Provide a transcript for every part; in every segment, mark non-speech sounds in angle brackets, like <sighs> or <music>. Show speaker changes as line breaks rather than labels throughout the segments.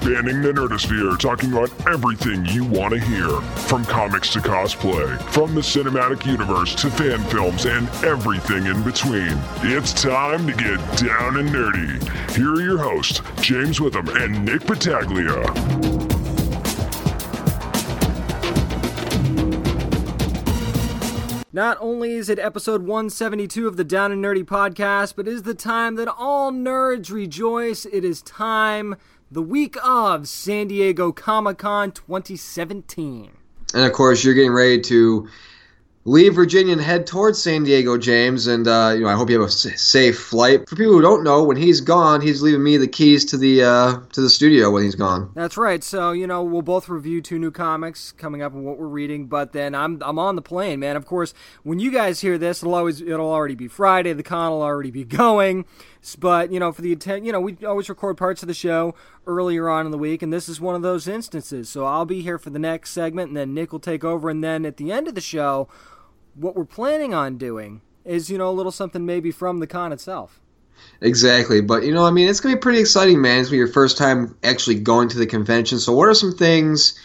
spanning the nerdosphere, talking about everything you want to hear. From comics to cosplay, from the cinematic universe to fan films and everything in between. It's time to get down and nerdy. Here are your hosts, James Witham and Nick Battaglia.
Not only is it episode 172 of the Down and Nerdy podcast, but it is the time that all nerds rejoice. It is time, the week of San Diego Comic Con 2017.
And of course, you're getting ready to leave Virginia and head towards San Diego, James. And uh, you know, I hope you have a safe flight. For people who don't know, when he's gone, he's leaving me the keys to the uh, to the studio when he's gone.
That's right. So you know, we'll both review two new comics coming up and what we're reading. But then I'm I'm on the plane, man. Of course, when you guys hear this, it'll always it'll already be Friday. The con will already be <laughs> going. But you know, for the intent, you know, we always record parts of the show earlier on in the week, and this is one of those instances. So I'll be here for the next segment, and then Nick will take over, and then at the end of the show what we're planning on doing is, you know, a little something maybe from the con itself.
Exactly, but you know, I mean, it's gonna be pretty exciting, man. It's gonna be your first time actually going to the convention. So, what are some things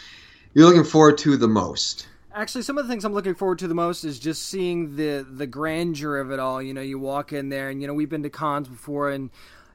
you're looking forward to the most?
Actually, some of the things I'm looking forward to the most is just seeing the the grandeur of it all. You know, you walk in there, and you know, we've been to cons before, and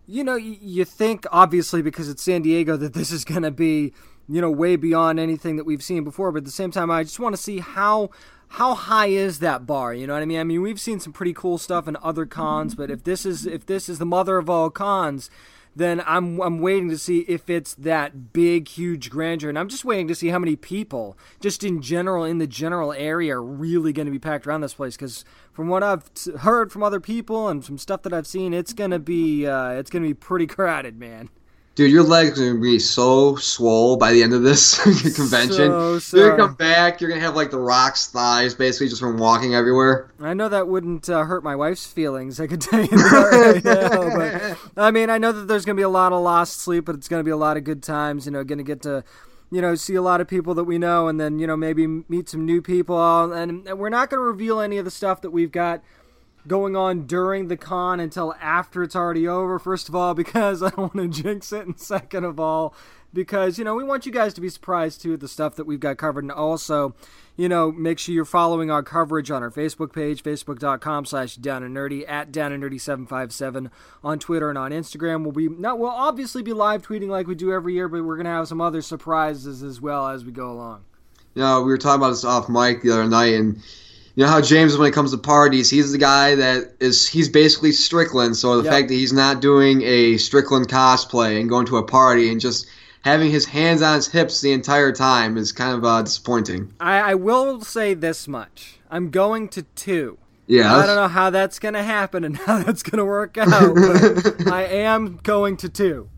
you know, you, you think obviously because it's San Diego that this is gonna be, you know, way beyond anything that we've seen before. But at the same time, I just want to see how how high is that bar? You know what I mean? I mean, we've seen some pretty cool stuff in other cons, but if this is if this is the mother of all cons, then I'm I'm waiting to see if it's that big, huge grandeur, and I'm just waiting to see how many people, just in general, in the general area, are really going to be packed around this place. Because from what I've heard from other people and some stuff that I've seen, it's gonna be uh, it's gonna be pretty <laughs> crowded, man.
Dude, your legs are gonna be so swole by the end of this <laughs> convention. So. You're gonna come back. You're gonna have like the Rock's thighs, basically, just from walking everywhere.
I know that wouldn't uh, hurt my wife's feelings. I could tell you that right <laughs> now. But I mean, I know that there's gonna be a lot of lost sleep, but it's gonna be a lot of good times. You know, gonna get to you know, see a lot of people that we know, and then you know maybe meet some new people. And we're not going to reveal any of the stuff that we've got going on during the con until after it's already over. First of all, <laughs> because I don't want to jinx it, and second of all, because you know we want you guys to be surprised too at the stuff that we've got covered, and also, you know, make sure you're following our coverage on our Facebook page, facebook.com/slash down and nerdy at down and nerdy seven five seven on Twitter and on Instagram. We'll be not we'll obviously be live tweeting like we do every year, but we're gonna have some other surprises as well as we go along.
Yeah, we were talking about this off mic the other night, and you know how James, when it comes to parties, he's the guy that is he's basically Strickland. So the yep. fact that he's not doing a Strickland cosplay and going to a party and just having his hands on his hips the entire time is kind of uh, disappointing.
I, I will say this much: I'm going to two.
Yeah.
I don't know how that's going to happen and <laughs> how that's going to work out, but <laughs> I am going to two.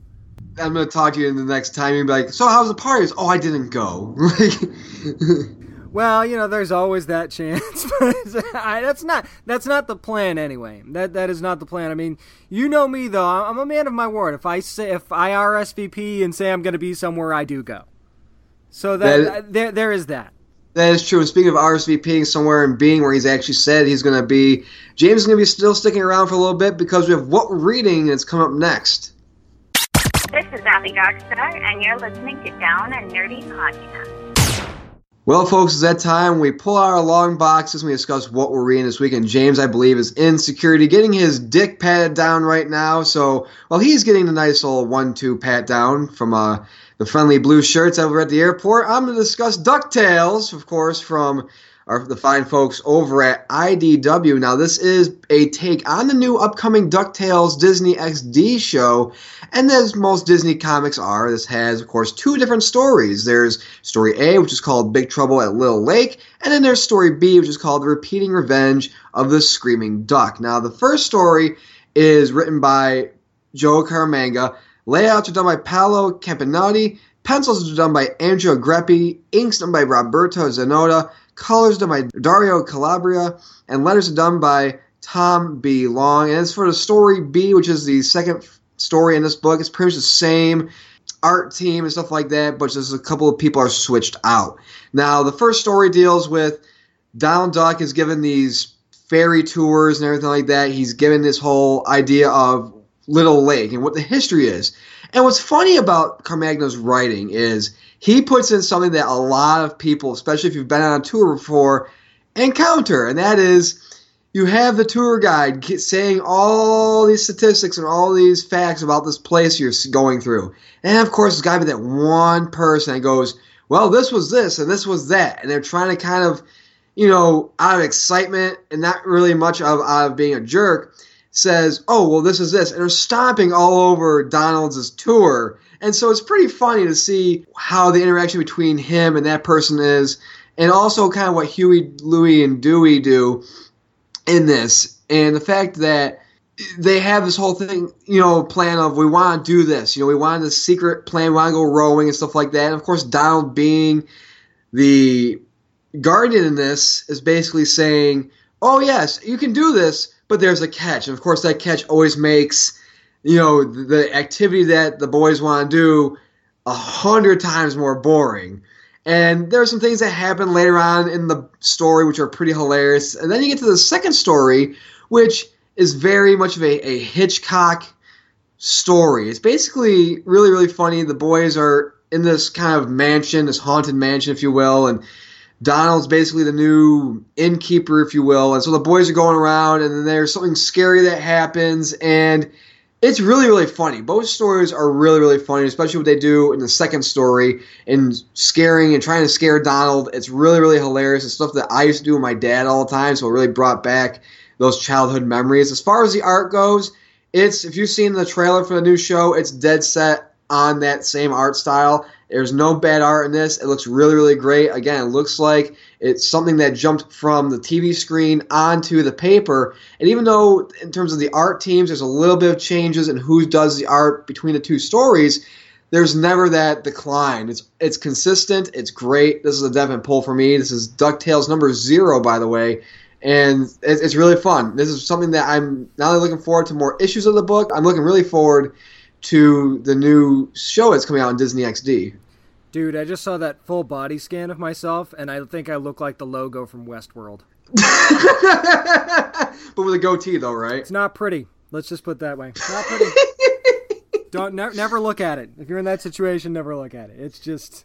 I'm going to talk to you in the next time and be like, "So how's the parties?" "Oh, I didn't go." <laughs>
Well, you know, there's always that chance, <laughs> but that's not that's not the plan anyway. That that is not the plan. I mean, you know me though. I'm a man of my word. If I say if I RSVP and say I'm going to be somewhere, I do go. So that, that there there is that.
That is true. And speaking of RSVPing somewhere and being where he's actually said he's going to be, James is going to be still sticking around for a little bit because we have what we're reading that's coming up next.
This is Abby Darkstar, and you're listening to Down and Nerdy Podcast.
Well, folks, it's that time. We pull out our long boxes and we discuss what we're reading this week. And James, I believe, is in security, getting his dick patted down right now. So while he's getting the nice old one-two pat down from uh, the friendly blue shirts over at the airport, I'm going to discuss DuckTales, of course, from are the fine folks over at IDW. Now, this is a take on the new upcoming DuckTales Disney XD show. And as most Disney comics are, this has, of course, two different stories. There's story A, which is called Big Trouble at Little Lake, and then there's story B, which is called The Repeating Revenge of the Screaming Duck. Now, the first story is written by Joe Caramagna, Layouts are done by Paolo Campinoti. Pencils are done by Andrea Greppi. Inks done by Roberto Zanota colors done by Dario Calabria, and letters done by Tom B. Long. And as for the story B, which is the second story in this book, it's pretty much the same art team and stuff like that, but just a couple of people are switched out. Now, the first story deals with Donald Duck is given these fairy tours and everything like that. He's given this whole idea of little lake and what the history is. And what's funny about Caramagna's writing is he puts in something that a lot of people, especially if you've been on a tour before, encounter, and that is you have the tour guide saying all these statistics and all these facts about this place you're going through. And of course, there's got to be that one person that goes, well, this was this and this was that. And they're trying to kind of, you know, out of excitement and not really much of out of being a jerk, says, oh, well, this is this. And they're stomping all over Donald's tour. And so it's pretty funny to see how the interaction between him and that person is, and also kind of what Huey, Louie, and Dewey do in this. And the fact that they have this whole thing, you know, plan of we want to do this. You know, we want this secret plan, we want to go rowing and stuff like that. And of course, Donald being the guardian in this is basically saying, oh, yes, you can do this, but there's a catch. And of course, that catch always makes, you know, the activity that the boys want to do a hundred times more boring. And there are some things that happen later on in the story which are pretty hilarious. And then you get to the second story, which is very much of a, a Hitchcock story. It's basically really, really funny. The boys are in this kind of mansion, this haunted mansion, if you will, and Donald's basically the new innkeeper, if you will. And so the boys are going around, and then there's something scary that happens, and it's really, really funny. Both stories are really, really funny, especially what they do in the second story and scaring and trying to scare Donald. It's really, really hilarious. It's stuff that I used to do with my dad all the time, so it really brought back those childhood memories. As far as the art goes, it's if you've seen the trailer for the new show, it's dead set on that same art style. There's no bad art in this. It looks really, really great. Again, it looks like it's something that jumped from the TV screen onto the paper. And even though, in terms of the art teams, there's a little bit of changes in who does the art between the two stories, there's never that decline. It's it's consistent. It's great. This is a definite pull for me. This is Ducktales number zero, by the way, and it's, it's really fun. This is something that I'm not only looking forward to more issues of the book. I'm looking really forward to the new show that's coming out on Disney XD.
Dude, I just saw that full body scan of myself, and I think I look like the logo from Westworld. <laughs>
but with a goatee, though, right?
It's not pretty. Let's just put it that way. Not pretty. <laughs> Don't ne- never look at it. If you're in that situation, never look at it. It's just,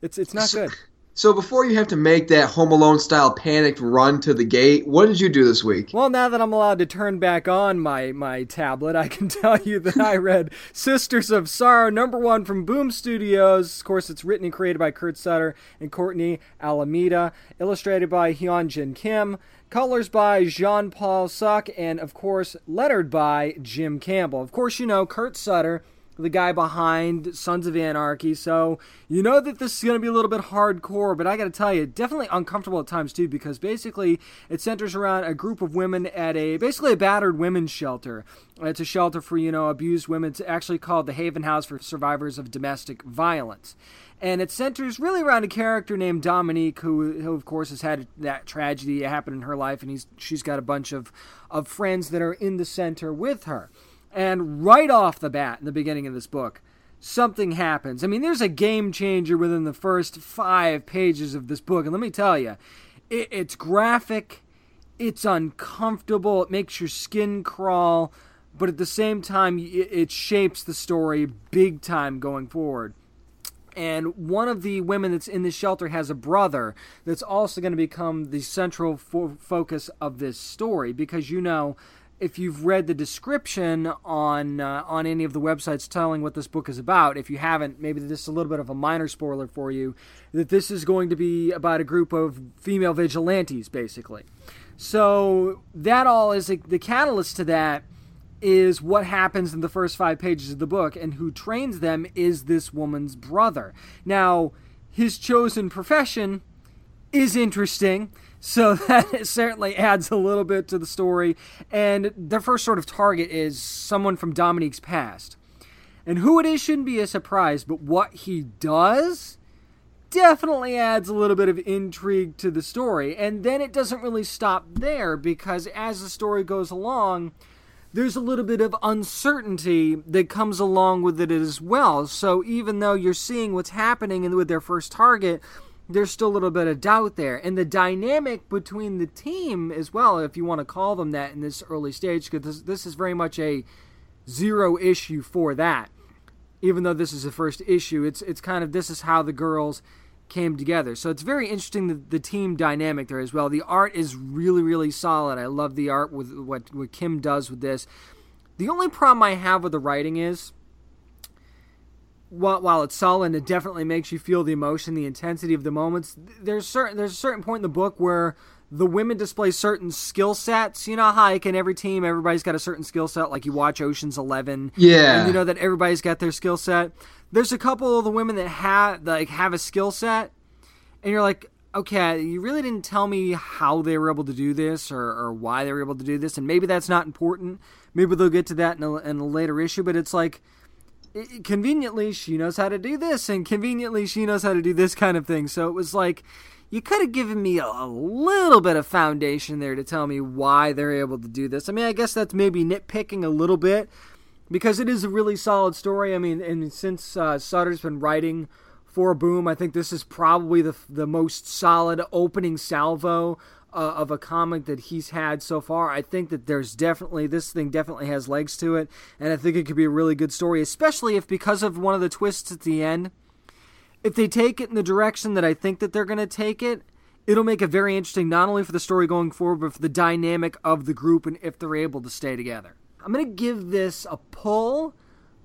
it's it's not good.
So before you have to make that Home Alone style panicked run to the gate, what did you do this week?
Well, now that I'm allowed to turn back on my, my tablet, I can <laughs> tell you that I read Sisters of Sorrow, number one from Boom Studios. Of course, it's written and created by Kurt Sutter and Courtney Alameda, illustrated by Hyun Jin Kim, colors by Jean Paul Csuka, and of course, lettered by Jim Campbell. Of course, you know Kurt Sutter the guy behind Sons of Anarchy. So you know that this is going to be a little bit hardcore, but I got to tell you, definitely uncomfortable at times too, because basically it centers around a group of women at a basically a battered women's shelter. Uh, it's a shelter for you know abused women. It's actually called the Haven House for Survivors of Domestic Violence. And it centers really around a character named Dominique, who, who of course has had that tragedy happen in her life, and he's she's got a bunch of, of friends that are in the center with her. And right off the bat, in the beginning of this book, something happens. I mean, there's a game changer within the first five pages of this book. And let me tell you, it, it's graphic, it's uncomfortable, it makes your skin crawl, but at the same time, it, it shapes the story big time going forward. And one of the women that's in this shelter has a brother that's also going to become the central fo- focus of this story because you know if you've read the description on uh, on any of the websites telling what this book is about, if you haven't, maybe this is a little bit of a minor spoiler for you, that this is going to be about a group of female vigilantes, basically. So that all is the catalyst to that is what happens in the first five pages of the book, and who trains them is this woman's brother. Now, his chosen profession is interesting. So <laughs> that certainly adds a little bit to the story. And their first sort of target is someone from Dominique's past. And who it is shouldn't be a surprise, but what he does definitely adds a little bit of intrigue to the story. And then it doesn't really stop there because as the story goes along, there's a little bit of uncertainty that comes along with it as well. So even though you're seeing what's happening with their first target, there's still a little bit of doubt there. And the dynamic between the team as well, if you want to call them that in this early stage, because this, this is very much a zero issue for that. Even though this is the first issue, it's it's kind of this is how the girls came together. So it's very interesting the, the team dynamic there as well. The art is really really solid. I love the art with what what Kim does with this. The only problem I have with the writing is while, while it's solid, it definitely makes you feel the emotion, the intensity of the moments. There's certain there's a certain point in the book where the women display certain skill sets. You know how like in every team, everybody's got a certain skill set. Like you watch Ocean's Eleven,
Yeah.
and you know that everybody's got their skill set. There's a couple of the women that have like have a skill set, and you're like, okay, you really didn't tell me how they were able to do this or, or why they were able to do this, and maybe that's not important. Maybe they'll get to that in a, in a later issue, but it's like conveniently she knows how to do this and conveniently she knows how to do this kind of thing. So it was like you could have given me a, little bit of foundation there to tell me why they're able to do this. I mean i guess that's maybe nitpicking a little bit because it is a really solid story. I mean and since uh, sutter's been writing for boom i think this is probably the, the most solid opening salvo uh, of a comic that he's had so far. I think that there's definitely this thing definitely has legs to it, and I think it could be a really good story, especially if because of one of the twists at the end, if they take it in the direction that I think that they're going to take it, it'll make it very interesting not only for the story going forward, but for the dynamic of the group and if they're able to stay together. I'm going to give this a pull,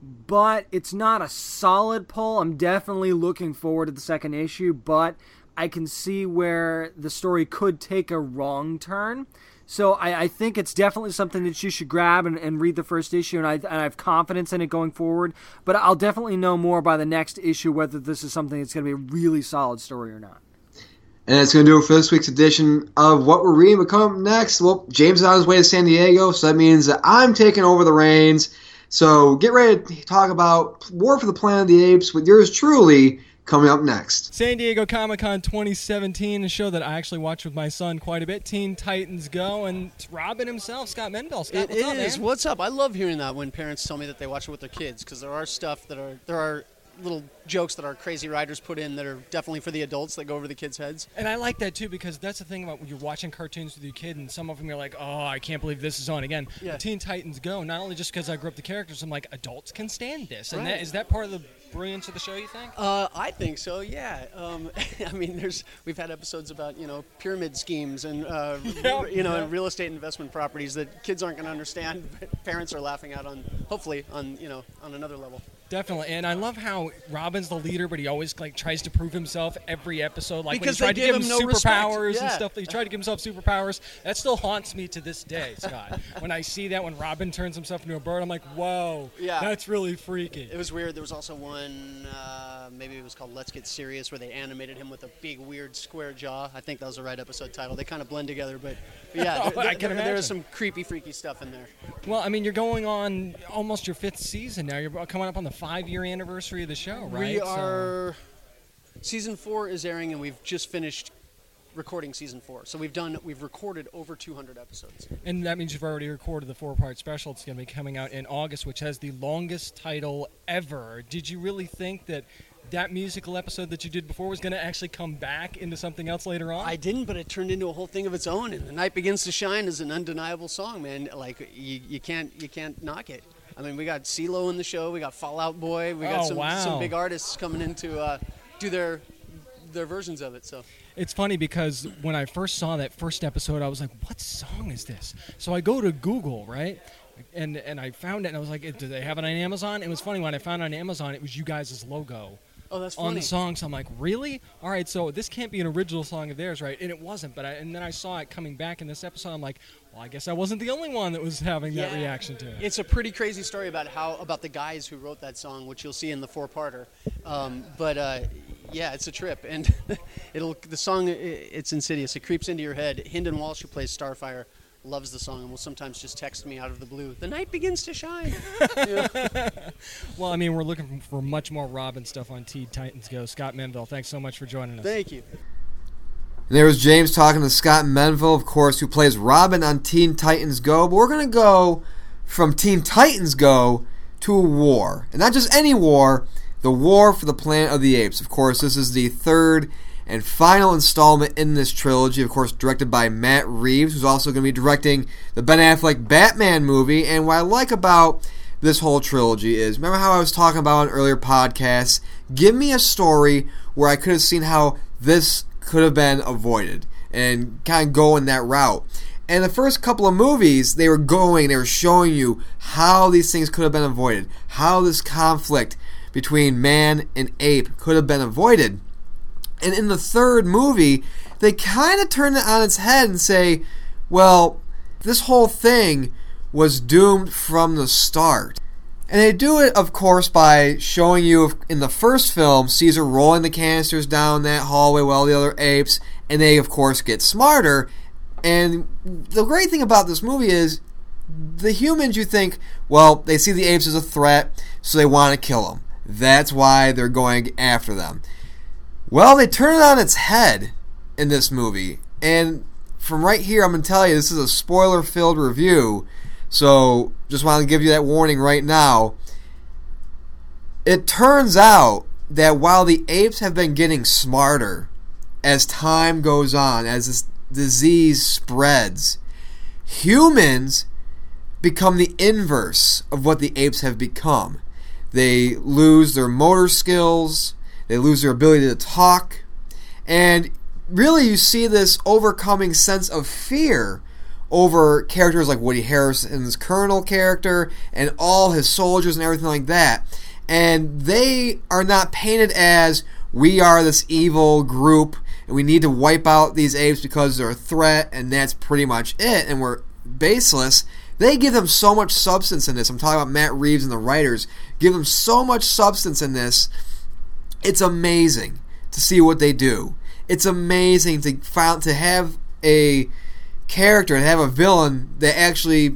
but it's not a solid pull. I'm definitely looking forward to the second issue, but I can see where the story could take a wrong turn. So I, I think it's definitely something that you should grab and, and read the first issue, and I, and I have confidence in it going forward. But I'll definitely know more by the next issue whether this is something that's going to be a really solid story or not.
And that's going to do it for this week's edition of What We're Reading. But come next, well, James is on his way to San Diego, so that means that I'm taking over the reins. So get ready to talk about War for the Planet of the Apes with yours truly coming up next.
San Diego Comic Con 2017, a show that I actually watch with my son quite a bit. Teen Titans Go, and Robin himself, Scott Menville. Scott,
It
what's up,
is.
man?
What's up? I love hearing that when parents tell me that they watch it with their kids because there are stuff that are there are little jokes that our crazy writers put in that are definitely for the adults that go over the kids' heads.
And I like that too because that's the thing about when you're watching cartoons with your kid, and some of them you're like, "Oh, I can't believe this is on again."
Yeah.
Teen Titans Go. Not only just because I grew up the characters, I'm like, adults can stand this, and
Right.
that is that part of the brilliance of the show. You think?
Uh, I think so. Yeah. Um, <laughs> I mean, there's we've had episodes about you know pyramid schemes and uh, <laughs>
Yeah,
you know
yeah.
and real estate investment properties that kids aren't going to understand, but parents are laughing at on hopefully on you know on another level.
Definitely, and I love how Robin's the leader, but he always like tries to prove himself every episode. Like
Because
when
they
he tried to give
him no
superpowers and stuff. He tried to give himself superpowers. That still haunts me to this day, <laughs> Scott. when I see that when Robin turns himself into a bird, I'm like, whoa,
Yeah.
that's really freaky.
It was weird. There was also one, uh, maybe it was called Let's Get Serious, where they animated him with a big, weird square jaw. I think that was the right episode title. They kind of blend together, but, but yeah, <laughs>
Oh,
there,
I can
there, there is some creepy, freaky stuff in there.
Well, I mean, you're going on almost your fifth season now. You're coming up on the five-year anniversary of the show, right?
We
So-
are. Season four is airing, and we've just finished recording season four. So we've done, we've recorded over 200 episodes.
and that means you've already recorded the four-part special. It's going to be coming out in August, which has the longest title ever. Did you really think that that musical episode that you did before was going to actually come back into something else later on?
I didn't, but it turned into a whole thing of its own. And "The Night Begins to Shine" is an undeniable song, man. Like you, you can't, you can't knock it. I mean, we got CeeLo in the show. We got Fall Out Boy. We got
Oh,
some,
wow.
some big artists coming in to uh, do their their versions of it. So
It's funny because when I first saw that first episode, I was like, "What song is this?" So I go to Google, right, and and I found it, and I was like, "Do they have it on Amazon?" It was funny when I found it on Amazon, it was you guys' logo
oh, that's
on
funny.
the song. So I'm like, "Really? All right, so this can't be an original song of theirs, right?" And it wasn't. But I, and then I saw it coming back in this episode. I'm like, "Well, I guess I wasn't the only one that was having that reaction to it."
It's a pretty crazy story about how about the guys who wrote that song, which you'll see in the four-parter. Um, but uh, yeah, it's a trip, and <laughs> it'll the song. It's insidious. It creeps into your head. Hynden Walch, who plays Starfire, loves the song and will sometimes just text me out of the blue. The night begins to shine. <laughs>
Well, I mean, we're looking for much more Robin stuff on Teen Titans Go. Scott Menville, thanks so much for joining us.
Thank you.
And there was James talking to Scott Menville, of course, who plays Robin on Teen Titans Go. But we're going to go from Teen Titans Go to a war. And not just any war, the War for the Planet of the Apes. Of course, this is the third and final installment in this trilogy, of course, directed by Matt Reeves, who's also going to be directing the Ben Affleck Batman movie. And what I like about this whole trilogy is remember how I was talking about on earlier podcasts? Give me a story where I could have seen how this could have been avoided and kind of go in that route. And the first couple of movies, they were going, they were showing you how these things could have been avoided, how this conflict between man and ape could have been avoided. And in the third movie, they kind of turn it on its head and say, well, this whole thing was doomed from the start. And they do it, of course, by showing you in the first film Caesar rolling the canisters down that hallway with all the other apes, and they, of course, get smarter. And the great thing about this movie is the humans, you think, well, they see the apes as a threat, so they want to kill them. That's why they're going after them. Well, they turn it on its head in this movie. And from right here, I'm going to tell you this is a spoiler filled review. So just want to give you that warning right now. It turns out that while the apes have been getting smarter as time goes on, as this disease spreads, humans become the inverse of what the apes have become. They lose their motor skills, they lose their ability to talk, and really you see this overcoming sense of fear over characters like Woody Harrelson's Colonel character and all his soldiers and everything like that. And they are not painted as we are this evil group and we need to wipe out these apes because they're a threat and that's pretty much it and we're baseless. They give them so much substance in this. I'm talking about Matt Reeves and the writers. Give them so much substance in this. It's amazing to see what they do. It's amazing to find to have a character and have a villain that actually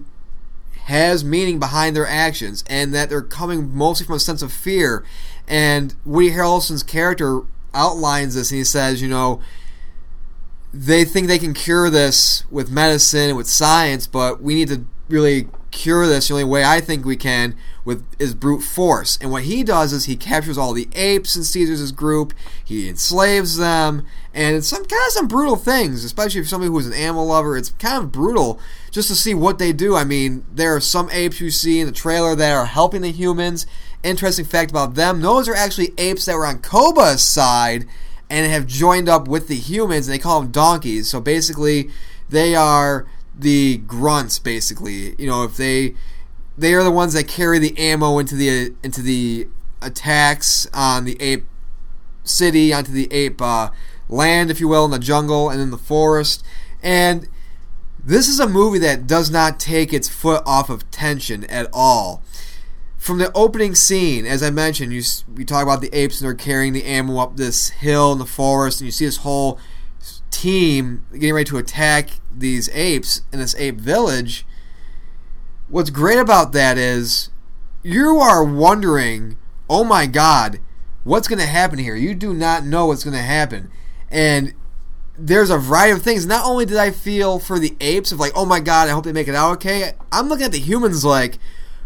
has meaning behind their actions and that they're coming mostly from a sense of fear. And Woody Harrelson's character outlines this and he says, you know, they think they can cure this with medicine and with science, but we need to really cure this. The only way I think we can with is brute force. And what he does is he captures all the apes in Caesar's group. He enslaves them, and it's some kind of some brutal things, especially for somebody who's an animal lover. It's kind of brutal just to see what they do. I mean, there are some apes you see in the trailer that are helping the humans. Interesting fact about them: those are actually apes that were on Koba's side and have joined up with the humans, and they call them donkeys. So basically, they are the grunts basically. You know if they they are the ones that carry the ammo into the into the attacks on the ape city onto the ape uh, land if you will in the jungle and in the forest. And this is a movie that does not take its foot off of tension at all. From the opening scene as i mentioned you we talk about the apes and they're carrying the ammo up this hill in the forest and you see this whole team getting ready to attack these apes in this ape village, what's great about that is you are wondering, oh my god, what's going to happen here? You do not know what's going to happen. And there's a variety of things. Not only did I feel for the apes of like, oh my god, I hope they make it out okay. I'm looking at the humans like,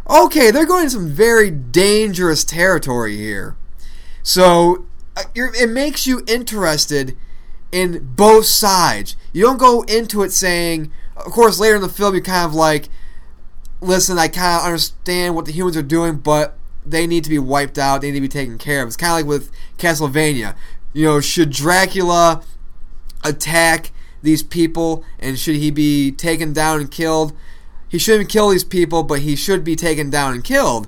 okay, they're going to some very dangerous territory here. So uh, it makes you interested in both sides. You don't go into it saying, of course, later in the film, you're kind of like, listen, I kind of understand what the humans are doing, but they need to be wiped out. They need to be taken care of. It's kind of like with Castlevania. You know, should Dracula attack these people and should he be taken down and killed? He shouldn't kill these people, but he should be taken down and killed.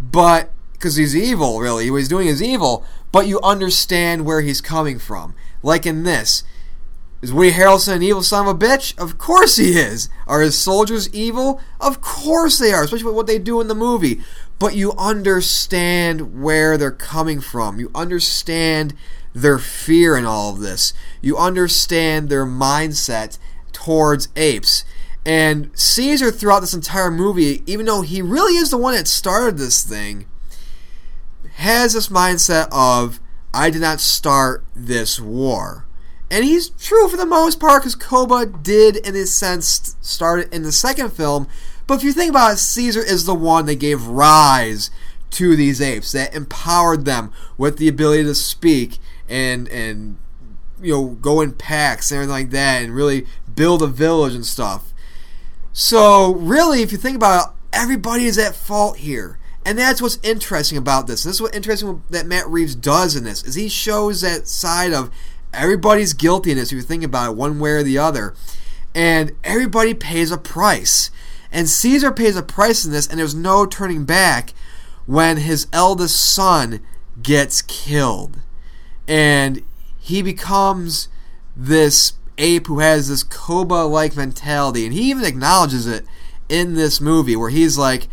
But, because he's evil, really. What he's doing is evil, but you understand where he's coming from like in this. Is Woody Harrelson an evil son of a bitch? Of course he is. Are his soldiers evil? Of course they are, especially with what they do in the movie. But you understand where they're coming from. You understand their fear in all of this. You understand their mindset towards apes. And Caesar, throughout this entire movie, even though he really is the one that started this thing, has this mindset of I did not start this war. And he's true for the most part because Koba did, in a sense, start it in the second film. But if you think about it, Caesar is the one that gave rise to these apes, that empowered them with the ability to speak and and you know go in packs and everything like that, and really build a village and stuff. So really, if you think about it, everybody is at fault here. And that's what's interesting about this. This is what interesting that Matt Reeves does in this is he shows that side of everybody's guilty in this. If you think about it, one way or the other, and everybody pays a price. And Caesar pays a price in this, and there's no turning back when his eldest son gets killed, and he becomes this ape who has this Koba-like mentality, and he even acknowledges it in this movie where he's like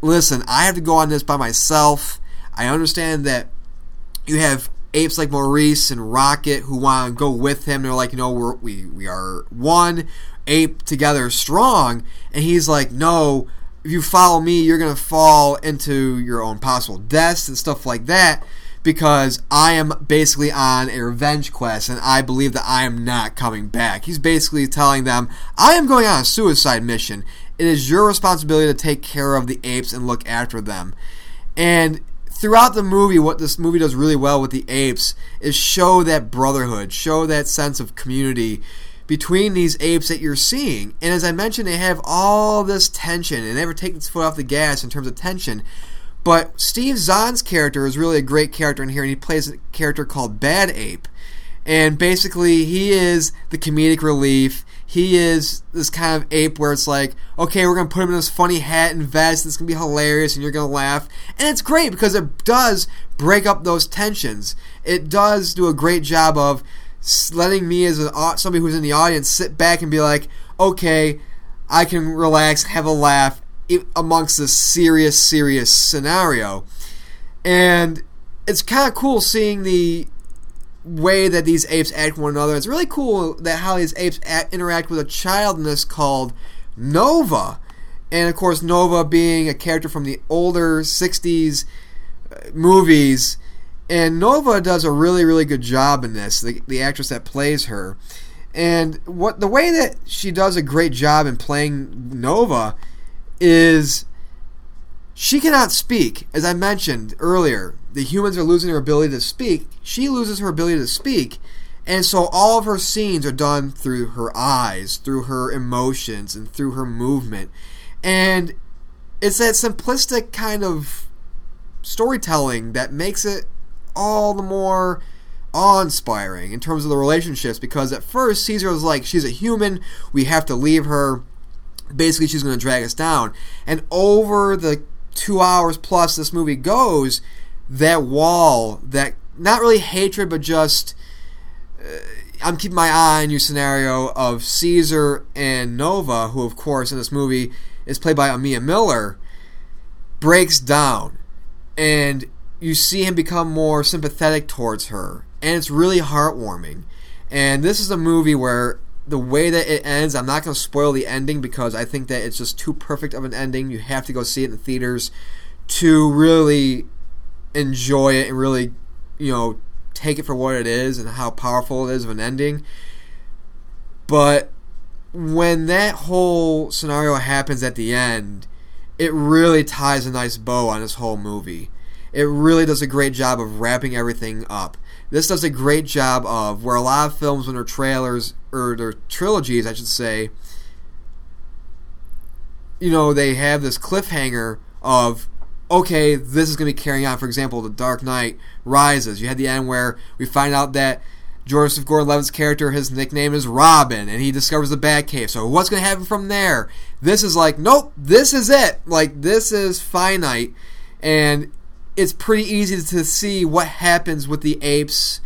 listen, I have to go on this by myself. I understand that you have apes like Maurice and Rocket who want to go with him. They're like, you know, we're, we we are one ape together, strong. And he's like, no, if you follow me, you're gonna fall into your own possible deaths and stuff like that. Because I am basically on a revenge quest, and I believe that I am not coming back. He's basically telling them, I am going on a suicide mission, it is your responsibility to take care of the apes and look after them. And throughout the movie, what this movie does really well with the apes is show that brotherhood, show that sense of community between these apes that you're seeing. And as I mentioned, they have all this tension and never take its foot off the gas in terms of tension. But Steve Zahn's character is really a great character in here, and he plays a character called Bad Ape. And basically, he is the comedic relief he is this kind of ape where it's like, okay, we're gonna put him in this funny hat and vest. It's gonna be hilarious, and you're gonna laugh, and it's great because it does break up those tensions. It does do a great job of letting me as a, somebody who's in the audience sit back and be like, okay, I can relax, have a laugh amongst this serious, serious scenario, and it's kind of cool seeing the way that these apes act one another. It's really cool that how these apes act, interact with a child in this called Nova. And of course, Nova being a character from the older 60s uh, movies. And Nova does a really, really good job in this, the, the actress that plays her. And what the way that she does a great job in playing Nova is she cannot speak. As I mentioned earlier, the humans are losing their ability to speak. She loses her ability to speak. And so all of her scenes are done through her eyes, through her emotions, and through her movement. And it's that simplistic kind of storytelling that makes it all the more awe-inspiring in terms of the relationships because at first Caesar was like she's a human we have to leave her basically she's going to drag us down and over the two hours plus this movie goes, that wall, that not really hatred, but just uh, I'm keeping my eye on you scenario of Caesar and Nova, who of course in this movie is played by Amiah Miller, breaks down, and you see him become more sympathetic towards her, and it's really heartwarming. And this is a movie where the way that it ends, I'm not going to spoil the ending because I think that it's just too perfect of an ending. You have to go see it in the theaters to really enjoy it and really, you know, take it for what it is and how powerful it is of an ending. But when that whole scenario happens at the end, it really ties a nice bow on this whole movie. It really does a great job of wrapping everything up. This does a great job of where a lot of films, when they're trailers or their trilogies, I should say, you know, they have this cliffhanger of okay, this is going to be carrying on. For example, The Dark Knight Rises. You had the end where we find out that Joseph Gordon-Levitt's character, his nickname is Robin, and he discovers the Batcave. So what's going to happen from there? This is like, nope, this is it. Like this is finite, and it's pretty easy to see what happens with the apes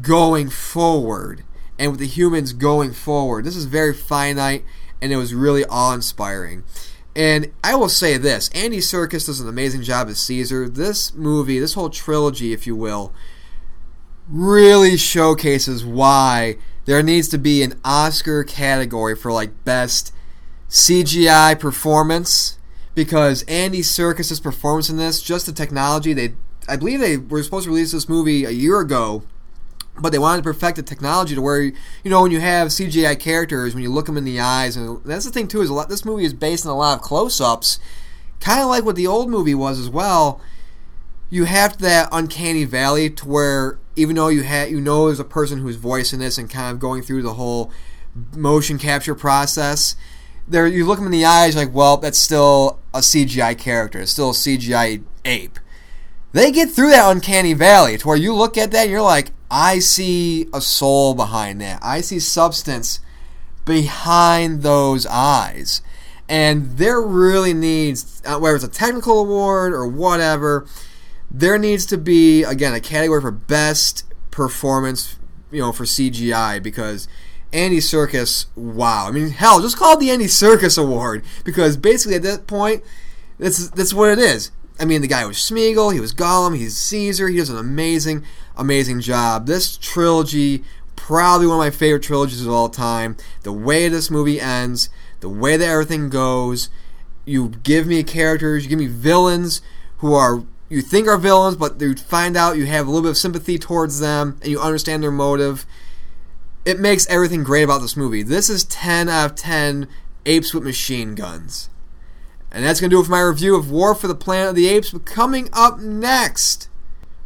going forward and with the humans going forward. This is very finite and it was really awe inspiring. And I will say this Andy Serkis does an amazing job as Caesar. This movie, this whole trilogy, if you will, really showcases why there needs to be an Oscar category for like best CGI performance because Andy Serkis's performance in this, just the technology, they I believe they were supposed to release this movie a year ago, but they wanted to perfect the technology to where you know when you have CGI characters, when you look them in the eyes, and that's the thing too is a lot. This movie is based on a lot of close-ups, kind of like what the old movie was as well. You have that uncanny valley to where even though you have you know there's a person who's voicing this and kind of going through the whole motion capture process there you look them in the eyes like, well, that's still a CGI character. It's still a CGI ape. They get through that uncanny valley to where you look at that and you're like, I see a soul behind that. I see substance behind those eyes. And there really needs, uh, whether it's a technical award or whatever, there needs to be again a category for best performance, you know, for CGI because Andy Serkis, wow. I mean, hell, just call it the Andy Serkis Award because basically at that point, that's that's what it is. I mean, the guy was Smeagol, he was Gollum, he's Caesar. He does an amazing, amazing job. This trilogy, probably one of my favorite trilogies of all time. The way this movie ends, the way that everything goes, you give me characters, you give me villains who are you think are villains, but you find out you have a little bit of sympathy towards them and you understand their motive. It makes everything great about this movie. This is 10 out of 10 apes with machine guns. And that's going to do it for my review of War for the Planet of the Apes. But coming up next,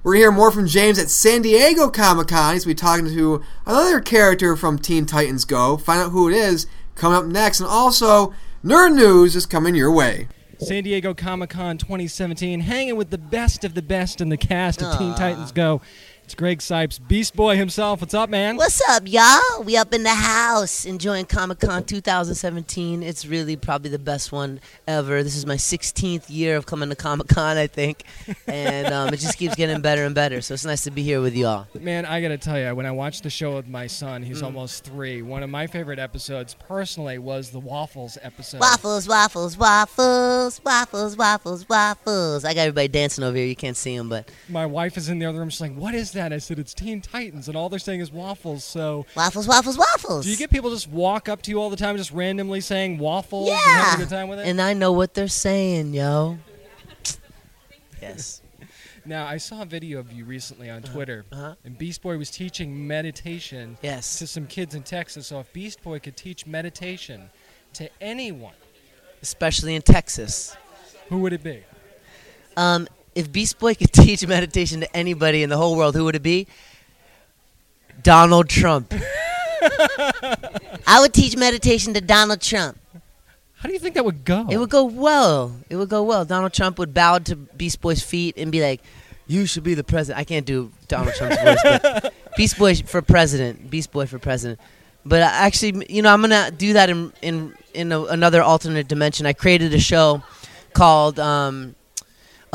we're going to hear more from James at San Diego Comic Con. He's going to be talking to another character from Teen Titans Go. Find out who it is coming up next. And also, Nerd News is coming your way.
San Diego Comic Con 2017, hanging with the best of the best in the cast of Teen ah. Titans Go. It's Greg Cipes, Beast Boy himself. What's up, man?
What's up, y'all? We up in the house enjoying Comic Con 2017. It's really probably the best one ever. This is my 16th year of coming to Comic Con, I think, and um, it just keeps getting better and better. So it's nice to be here with y'all.
Man, I gotta tell you, when I watched the show with my son, he's almost three. One of my favorite episodes, personally, was the Waffles episode.
Waffles, waffles, waffles, waffles, waffles, waffles. I got everybody dancing over here. You can't see them, but
My wife is in the other room. She's like, "What is that?" I said, "It's Teen Titans," and all they're saying is waffles. So,
waffles, waffles, waffles.
do you get people just walk up to you all the time, just randomly saying waffles and
yeah.
having a good time with it?
And I know what they're saying, yo. Yes.
Now, I saw a video of you recently on Twitter,
uh-huh.
and Beast Boy was teaching meditation
Yes.
to some kids in Texas. So, if Beast Boy could teach meditation to anyone,
Especially in Texas.
who would it be?
Um, if Beast Boy could <laughs> teach meditation to anybody in the whole world, who would it be? Donald Trump. <laughs> I would teach meditation to Donald Trump.
How do you think that would go?
It would go well. It would go well. Donald Trump would bow to Beast Boy's feet and be like, "You should be the president." I can't do Donald Trump's voice, but <laughs> Beast Boy for president. Beast Boy for president. But actually, you know, I'm gonna do that in in in a, another alternate dimension. I created a show called um,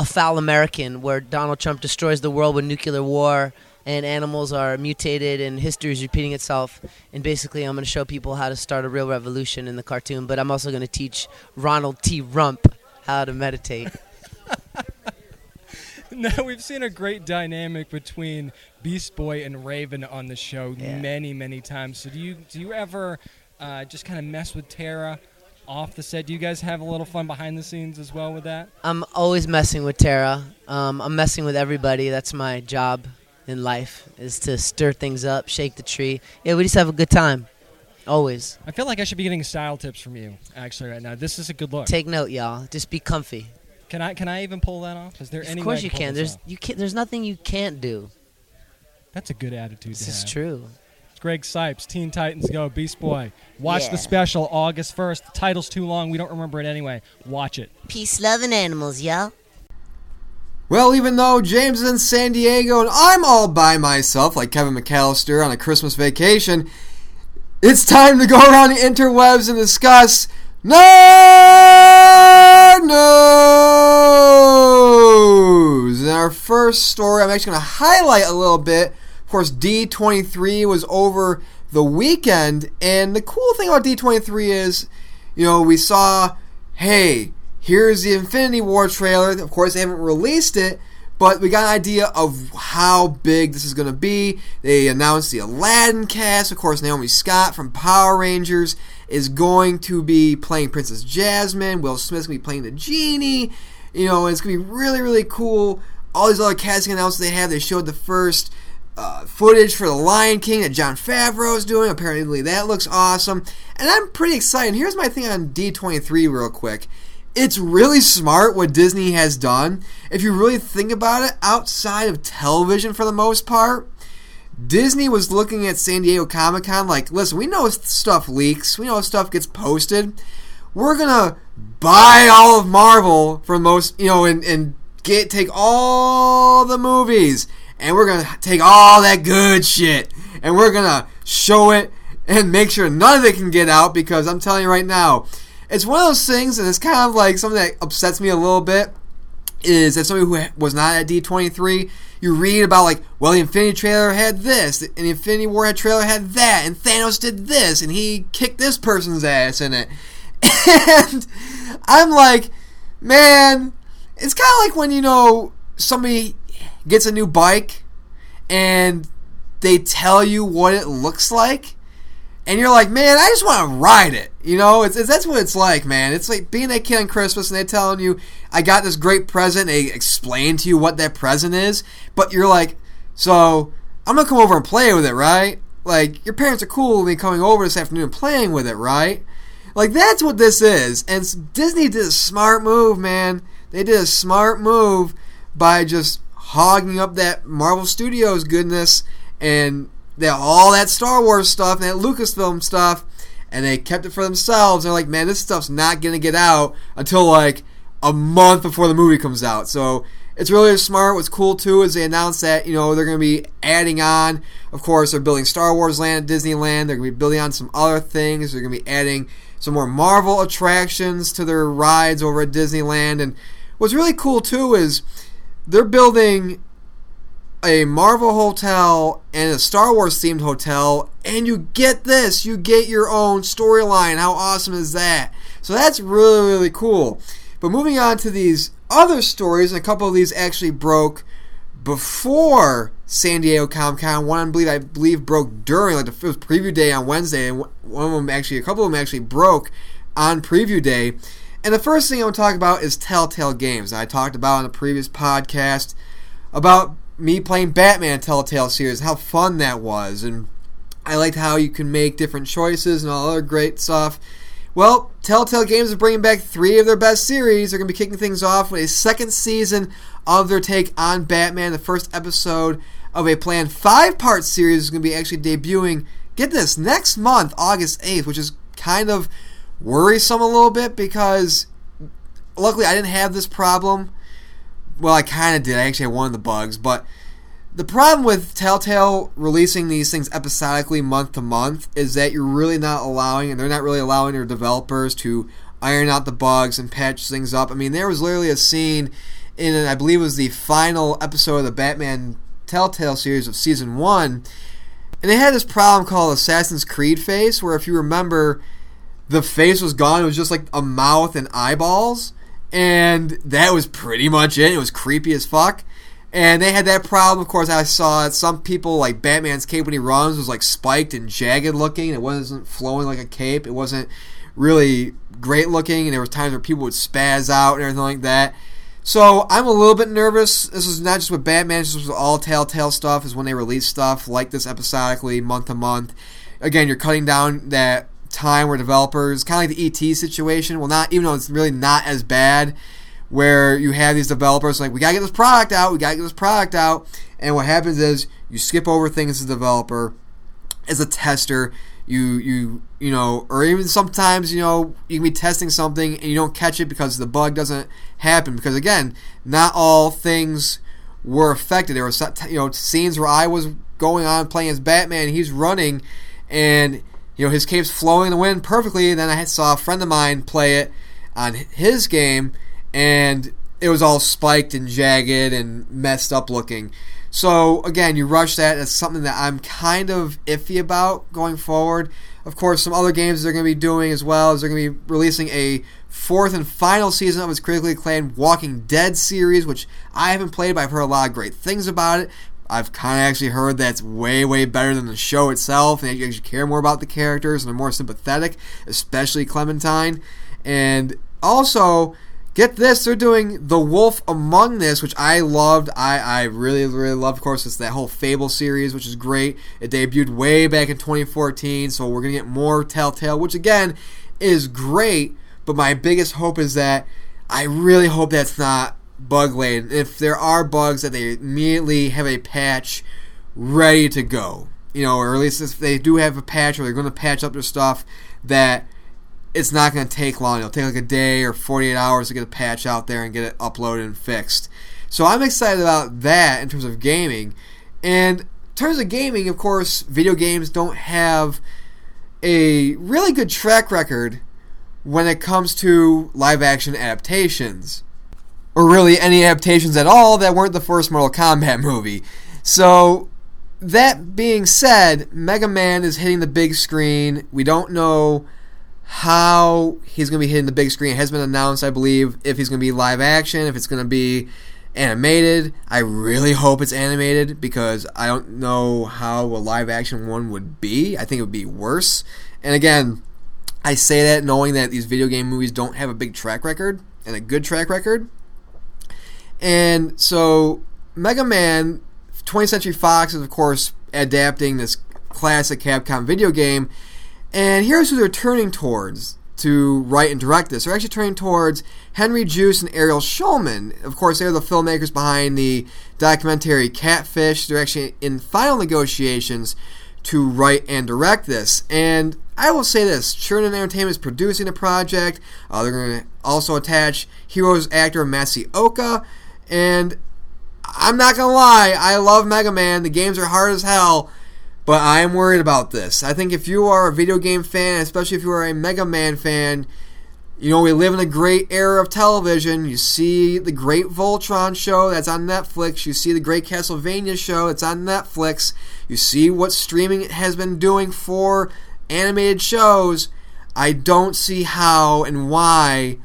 "A Foul American," where Donald Trump destroys the world with nuclear war, and animals are mutated, and history is repeating itself. And basically, I'm going to show people how to start a real revolution in the cartoon. But I'm also going to teach Ronald T. Rump how to meditate. <laughs> <laughs>
Now we've seen a great dynamic between Beast Boy and Raven on the show
Yeah.
many, many times. So do you do you ever uh, just kind of mess with Tara off the set? Do you guys have a little fun behind the scenes as well with that?
I'm always messing with Tara. Um, I'm messing with everybody. That's my job in life is to stir things up, shake the tree. Yeah, we just have a good time. Always.
I feel like I should be getting style tips from you actually right now. This is a good look.
Take note, y'all. Just be comfy.
Can I can I even pull that off? Is there any
Of course you can. There's
off?
you can There's nothing you can't do.
That's a good attitude
This is true.
It's Greg Cipes, Teen Titans Go, Beast Boy. Watch
Yeah.
the special August 1st. The title's too long. We don't remember it anyway. Watch it.
Peace, love, and animals, y'all.
Well, even though James is in San Diego and I'm all by myself, like Kevin McAllister on a Christmas vacation, it's time to go around the interwebs and discuss Nerd News! In our first story, I'm actually going to highlight a little bit. Course, D23 was over the weekend, and the cool thing about D23 is, you know, we saw, hey, here's the Infinity War trailer. Of course, they haven't released it, but we got an idea of how big this is going to be. They announced the Aladdin cast. Of course, Naomi Scott from Power Rangers is going to be playing Princess Jasmine. Will Smith's going to be playing the genie. You know, it's going to be really, really cool. All these other casting announcements they have, they showed the first uh, footage for The Lion King that Jon Favreau is doing. Apparently, that looks awesome. And I'm pretty excited. Here's my thing on D23 real quick. It's really smart what Disney has done. If you really think about it, outside of television for the most part, Disney was looking at San Diego Comic Con like, listen, we know stuff leaks, we know stuff gets posted, we're gonna buy all of Marvel for most, you know, and and get take all the movies, and we're gonna take all that good shit, and we're gonna show it and make sure none of it can get out because I'm telling you right now, it's one of those things, and it's kind of like something that upsets me a little bit. Is that somebody who was not at D23? You read about like, well, the Infinity trailer had this, and the Infinity War had trailer had that, and Thanos did this, and he kicked this person's ass in it, <laughs> and I'm like, man, it's kind of like when you know somebody gets a new bike, and they tell you what it looks like, and you're like, man, I just want to ride it. You know, it's, it's, that's what it's like, man. It's like being a kid on Christmas and they telling you, I got this great present. They explain to you what that present is, but you're like, so I'm gonna come over and play with it, right? Like your parents are cool with me coming over this afternoon and playing with it, right? Like that's what this is. And Disney did a smart move, man. They did a smart move by just hogging up that Marvel Studios goodness and that all that Star Wars stuff and that Lucasfilm stuff, and they kept it for themselves. They're like, man, this stuff's not gonna get out until like a month before the movie comes out. So it's really smart. What's cool too is they announced that you know they're gonna be adding on. Of course, they're building Star Wars Land at Disneyland. They're gonna be building on some other things. They're gonna be adding some more Marvel attractions to their rides over at Disneyland. And what's really cool too is they're building a Marvel hotel and a Star Wars themed hotel, and you get this. You get your own storyline. How awesome is that? So that's really, really cool. But moving on to these other stories, and a couple of these actually broke before San Diego Comic Con. One, I believe, I believe broke during, like the was preview day on Wednesday, and one of them actually, a couple of them actually broke on preview day. And the first thing I want to talk about is Telltale Games. I talked about in the previous podcast about me playing Batman Telltale series, how fun that was, and I liked how you can make different choices and all other great stuff. Well, Telltale Games is bringing back three of their best series. They're going to be kicking things off with a second season of their take on Batman. The first episode of a planned five part series is going to be actually debuting, get this, next month, August 8th, which is kind of worrisome a little bit because luckily I didn't have this problem well, I kind of did. I actually had one of the bugs, but the problem with Telltale releasing these things episodically month to month is that you're really not allowing, and they're not really allowing their developers to iron out the bugs and patch things up. I mean, there was literally a scene in, I believe it was the final episode of the Batman Telltale series of season one, and they had this problem called Assassin's Creed face, where if you remember, the face was gone. It was just like a mouth and eyeballs and that was pretty much it. It was creepy as fuck. And they had that problem. Of course, I saw it. some people like Batman's cape when he runs was like spiked and jagged looking. It wasn't flowing like a cape. It wasn't really great looking. And there was times where people would spaz out and everything like that. So I'm a little bit nervous. This is not just with Batman. This was all Telltale stuff. Is when they release stuff like this episodically, month to month. Again, you're cutting down that time where developers, kind of like the ET situation, well, not even though it's really not as bad, where you have these developers like, we gotta get this product out, we gotta get this product out, and what happens is you skip over things as a developer, as a tester, you you you know, or even sometimes you know you can be testing something and you don't catch it because the bug doesn't happen because again, not all things were affected. There were you know scenes where I was going on playing as Batman, he's running, and you know, his cape's flowing in the wind perfectly. Then I saw a friend of mine play it on his game, and it was all spiked and jagged and messed up looking. So again, you rush that. That's something that I'm kind of iffy about going forward. Of course, some other games they're going to be doing as well is they're going to be releasing a fourth and final season of its critically acclaimed Walking Dead series, which I haven't played, but I've heard a lot of great things about it. I've kind of actually heard that's way, way better than the show itself, and you actually care more about the characters and are more sympathetic, especially Clementine. And also, get this, they're doing The Wolf Among This, which I loved. I, I really, really love. Of course, it's that whole Fable series, which is great. It debuted way back in 2014, so we're going to get more Telltale, which again is great. But my biggest hope is that I really hope that's not bug laden. If there are bugs, that they immediately have a patch ready to go. You know, or at least if they do have a patch or they're going to patch up their stuff, that it's not going to take long. It'll take like a day or 48 hours to get a patch out there and get it uploaded and fixed. So I'm excited about that in terms of gaming. And in terms of gaming, of course, video games don't have a really good track record when it comes to live action adaptations. Or really any adaptations at all that weren't the first Mortal Kombat movie. So, that being said, Mega Man is hitting the big screen. We don't know how he's going to be hitting the big screen. It has been announced, I believe, if he's going to be live action, if it's going to be animated. I really hope it's animated because I don't know how a live action one would be. I think it would be worse. And again, I say that knowing that these video game movies don't have a big track record and a good track record. And so, Mega Man, 20th Century Fox is, of course, adapting this classic Capcom video game. And here's who they're turning towards to write and direct this. They're actually turning towards Henry Joost and Ariel Schulman. Of course, they're the filmmakers behind the documentary Catfish. They're actually in final negotiations to write and direct this. And I will say this Chernin Entertainment is producing the project. Uh, they're going to also attach Heroes actor Masi Oka. And I'm not to lie, I love Mega Man. The games are hard as hell. But I am worried about this. I think if you are a video game fan, especially if you are a Mega Man fan, you know, we live in a great era of television. You see the great Voltron show that's on Netflix. You see the great Castlevania show that's on Netflix. You see what streaming has been doing for animated shows. I don't see how and why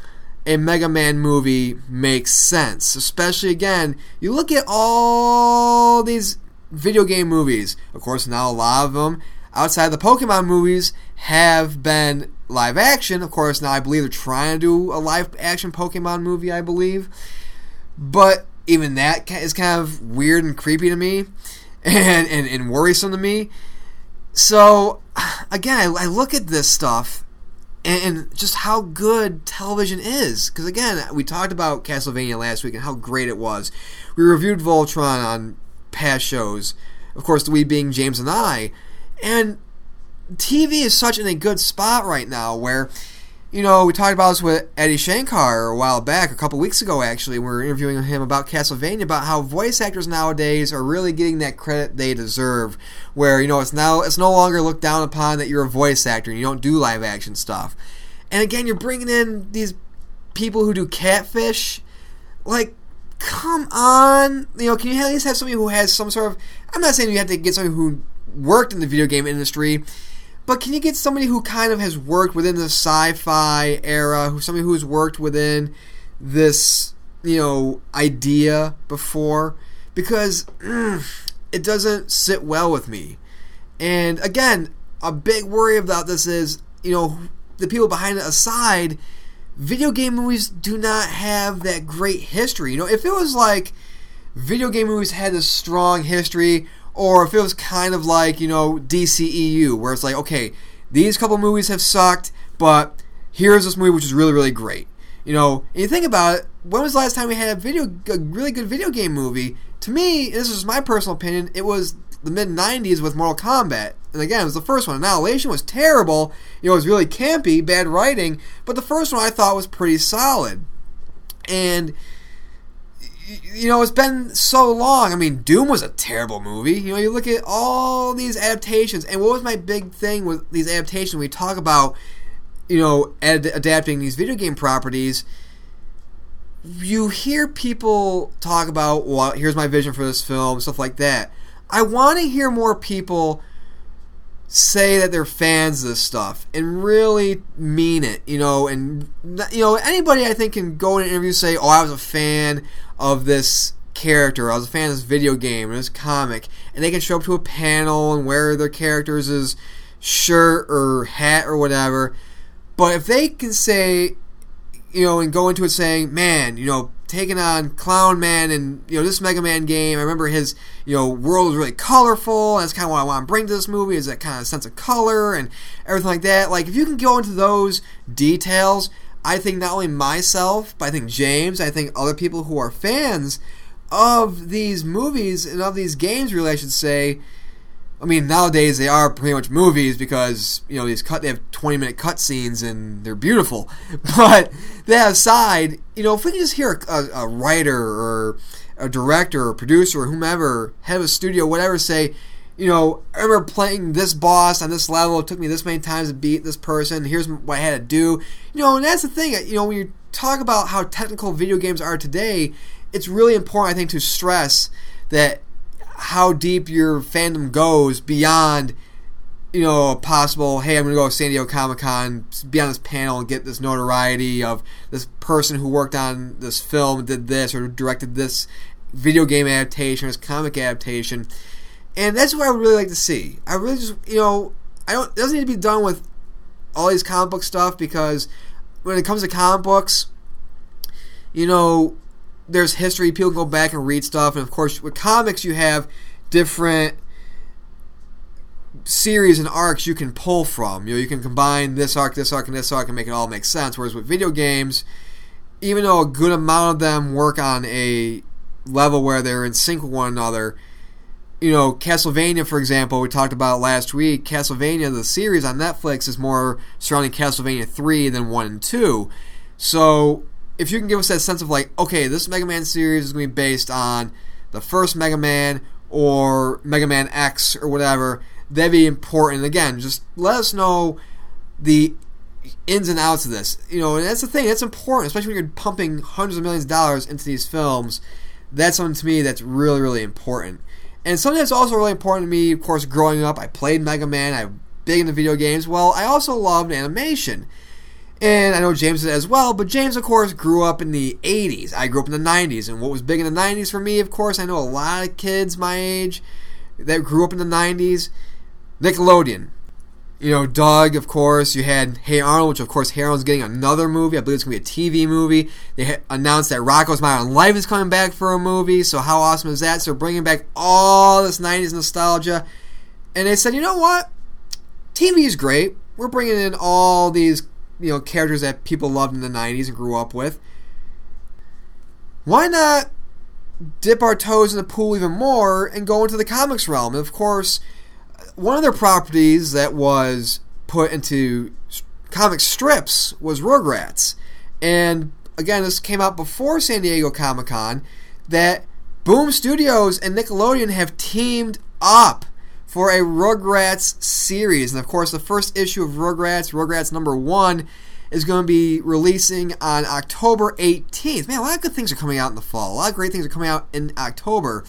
a Mega Man movie makes sense. Especially, again, you look at all these video game movies. Of course, now a lot of them outside the Pokemon movies have been live action. Of course, now I believe they're trying to do a live action Pokemon movie, I believe. But even that is kind of weird and creepy to me <laughs> and, and, and worrisome to me. So, <sighs> again, I, I look at this stuff and, just how good television is. Because, again, we talked about Castlevania last week and how great it was. We reviewed Voltron on past shows. Of course, we being James and I. And TV is such in a good spot right now where, you know, we talked about this with Adi Shankar a while back, a couple weeks ago actually. We were interviewing him about Castlevania, about how voice actors nowadays are really getting that credit they deserve. Where, you know, it's now it's no longer looked down upon that you're a voice actor and you don't do live action stuff. And again, you're bringing in these people who do catfish. Like, come on. You know, can you at least have somebody who has some sort of. I'm not saying you have to get somebody who worked in the video game industry, but can you get somebody who kind of has worked within the sci-fi era, who somebody who's worked within this, you know, idea before? Because mm, it doesn't sit well with me. And again, a big worry about this is, you know, the people behind it aside video game movies do not have that great history. You know, if it was like video game movies had a strong history, or if it was kind of like, you know, DCEU, where it's like, okay, these couple movies have sucked, but here's this movie which is really, really great. You know, and you think about it, when was the last time we had a video, a really good video game movie? To me, this is my personal opinion, it was the mid 90s with Mortal Kombat. And again, it was the first one. Annihilation was terrible. You know, it was really campy, bad writing. But the first one I thought was pretty solid. And you know, it's been so long. I mean, Doom was a terrible movie. You know, you look at all these adaptations, and what was my big thing with these adaptations? We talk about, you know, ad- adapting these video game properties. You hear people talk about, well, here's my vision for this film, stuff like that. I want to hear more people say that they're fans of this stuff and really mean it, you know, and you know anybody I think can go in an interview and say, "Oh, I was a fan of this character, I was a fan of this video game this comic," and they can show up to a panel and wear their characters' shirt or hat or whatever. But if they can say, you know, and go into it saying, "Man, you know, taking on Clown Man and you know this Mega Man game. I remember his you know world was really colorful. That's kind of what I want to bring to this movie is that kind of sense of color and everything like that. Like if you can go into those details, I think not only myself, but I think James, I think other people who are fans of these movies and of these games, really, I should say, I mean, nowadays they are pretty much movies because you know these cut they have twenty minute cut scenes and they're beautiful. <laughs> But that aside, you know, if we can just hear a, a, a writer or a director or producer or whomever, head of a studio, whatever, say, you know, I remember playing this boss on this level. It took me this many times to beat this person. Here's what I had to do. You know, and that's the thing. You know, when you talk about how technical video games are today, it's really important, I think, to stress that how deep your fandom goes beyond, you know, a possible, hey, I'm going to go to San Diego Comic Con, be on this panel and get this notoriety of this person who worked on this film, did this, or directed this video game adaptation, this comic adaptation and that's what I would really like to see. I really just, you know, I don't. It doesn't need to be done with all these comic book stuff because when it comes to comic books, you know, there's history. People go back and read stuff, and of course, with comics, you have different series and arcs you can pull from. You know, you can combine this arc, this arc, and this arc, and make it all make sense. Whereas with video games, even though a good amount of them work on a level where they're in sync with one another you know, Castlevania, for example, we talked about last week. Castlevania, the series on Netflix, is more surrounding Castlevania 3 than 1 and 2. So, if you can give us that sense of like, okay, this Mega Man series is going to be based on the first Mega Man or Mega Man X or whatever, that'd be important. Again, just let us know the ins and outs of this. You know, and that's the thing, that's important, especially when you're pumping hundreds of millions of dollars into these films. That's something to me that's really, really important. And something that's also really important to me, of course, growing up, I played Mega Man, I'm big into video games. Well, I also loved animation. And I know James did as well, but James, of course, grew up in the 80s. I grew up in the 90s. And what was big in the 90s for me, of course, I know a lot of kids my age that grew up in the 90s. Nickelodeon you know, Doug, of course. You had Hey Arnold, which of course Hey Arnold's getting another movie. I believe it's going to be a TV movie. They announced that Rocko's Modern Life is coming back for a movie. So how awesome is that? So bringing back all this '90s nostalgia, and they said, you know what? TV is great. We're bringing in all these you know characters that people loved in the '90s and grew up with. Why not dip our toes in the pool even more and go into the comics realm? And of course one of their properties that was put into comic strips was Rugrats. And again, this came out before San Diego Comic Con that Boom Studios and Nickelodeon have teamed up for a Rugrats series. And of course, the first issue of Rugrats, Rugrats number one, is going to be releasing on October 18th. Man, a lot of good things are coming out in the fall. A lot of great things are coming out in October.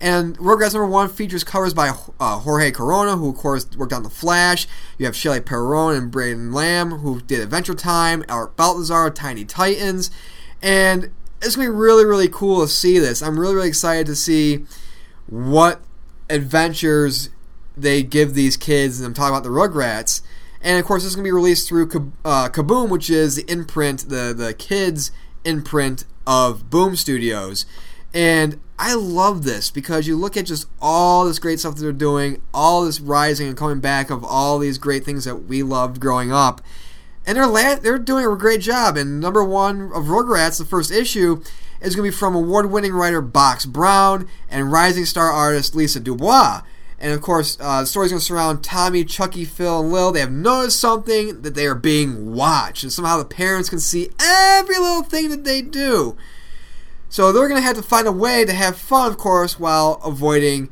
And Rugrats number one features covers by uh, Jorge Corona, who of course worked on The Flash. You have Shelley Perron and Braden Lamb, who did Adventure Time, Art Baltazar, Tiny Titans. And it's going to be really, really cool to see this. I'm really, really excited to see what adventures they give these kids. And I'm talking about the Rugrats. And of course, this is going to be released through uh, Kaboom, which is the imprint, the, the kids' imprint of Boom Studios. And I love this because you look at just all this great stuff that they're doing, all this rising and coming back of all these great things that we loved growing up. And they're la- they're doing a great job. And number one of Rugrats, the first issue, is going to be from award-winning writer Box Brown and rising star artist Lisa Dubois. And of course, uh, the story's going to surround Tommy, Chucky, Phil, and Lil. They have noticed something that they are being watched, and somehow the parents can see every little thing that they do. So they're going to have to find a way to have fun, of course, while avoiding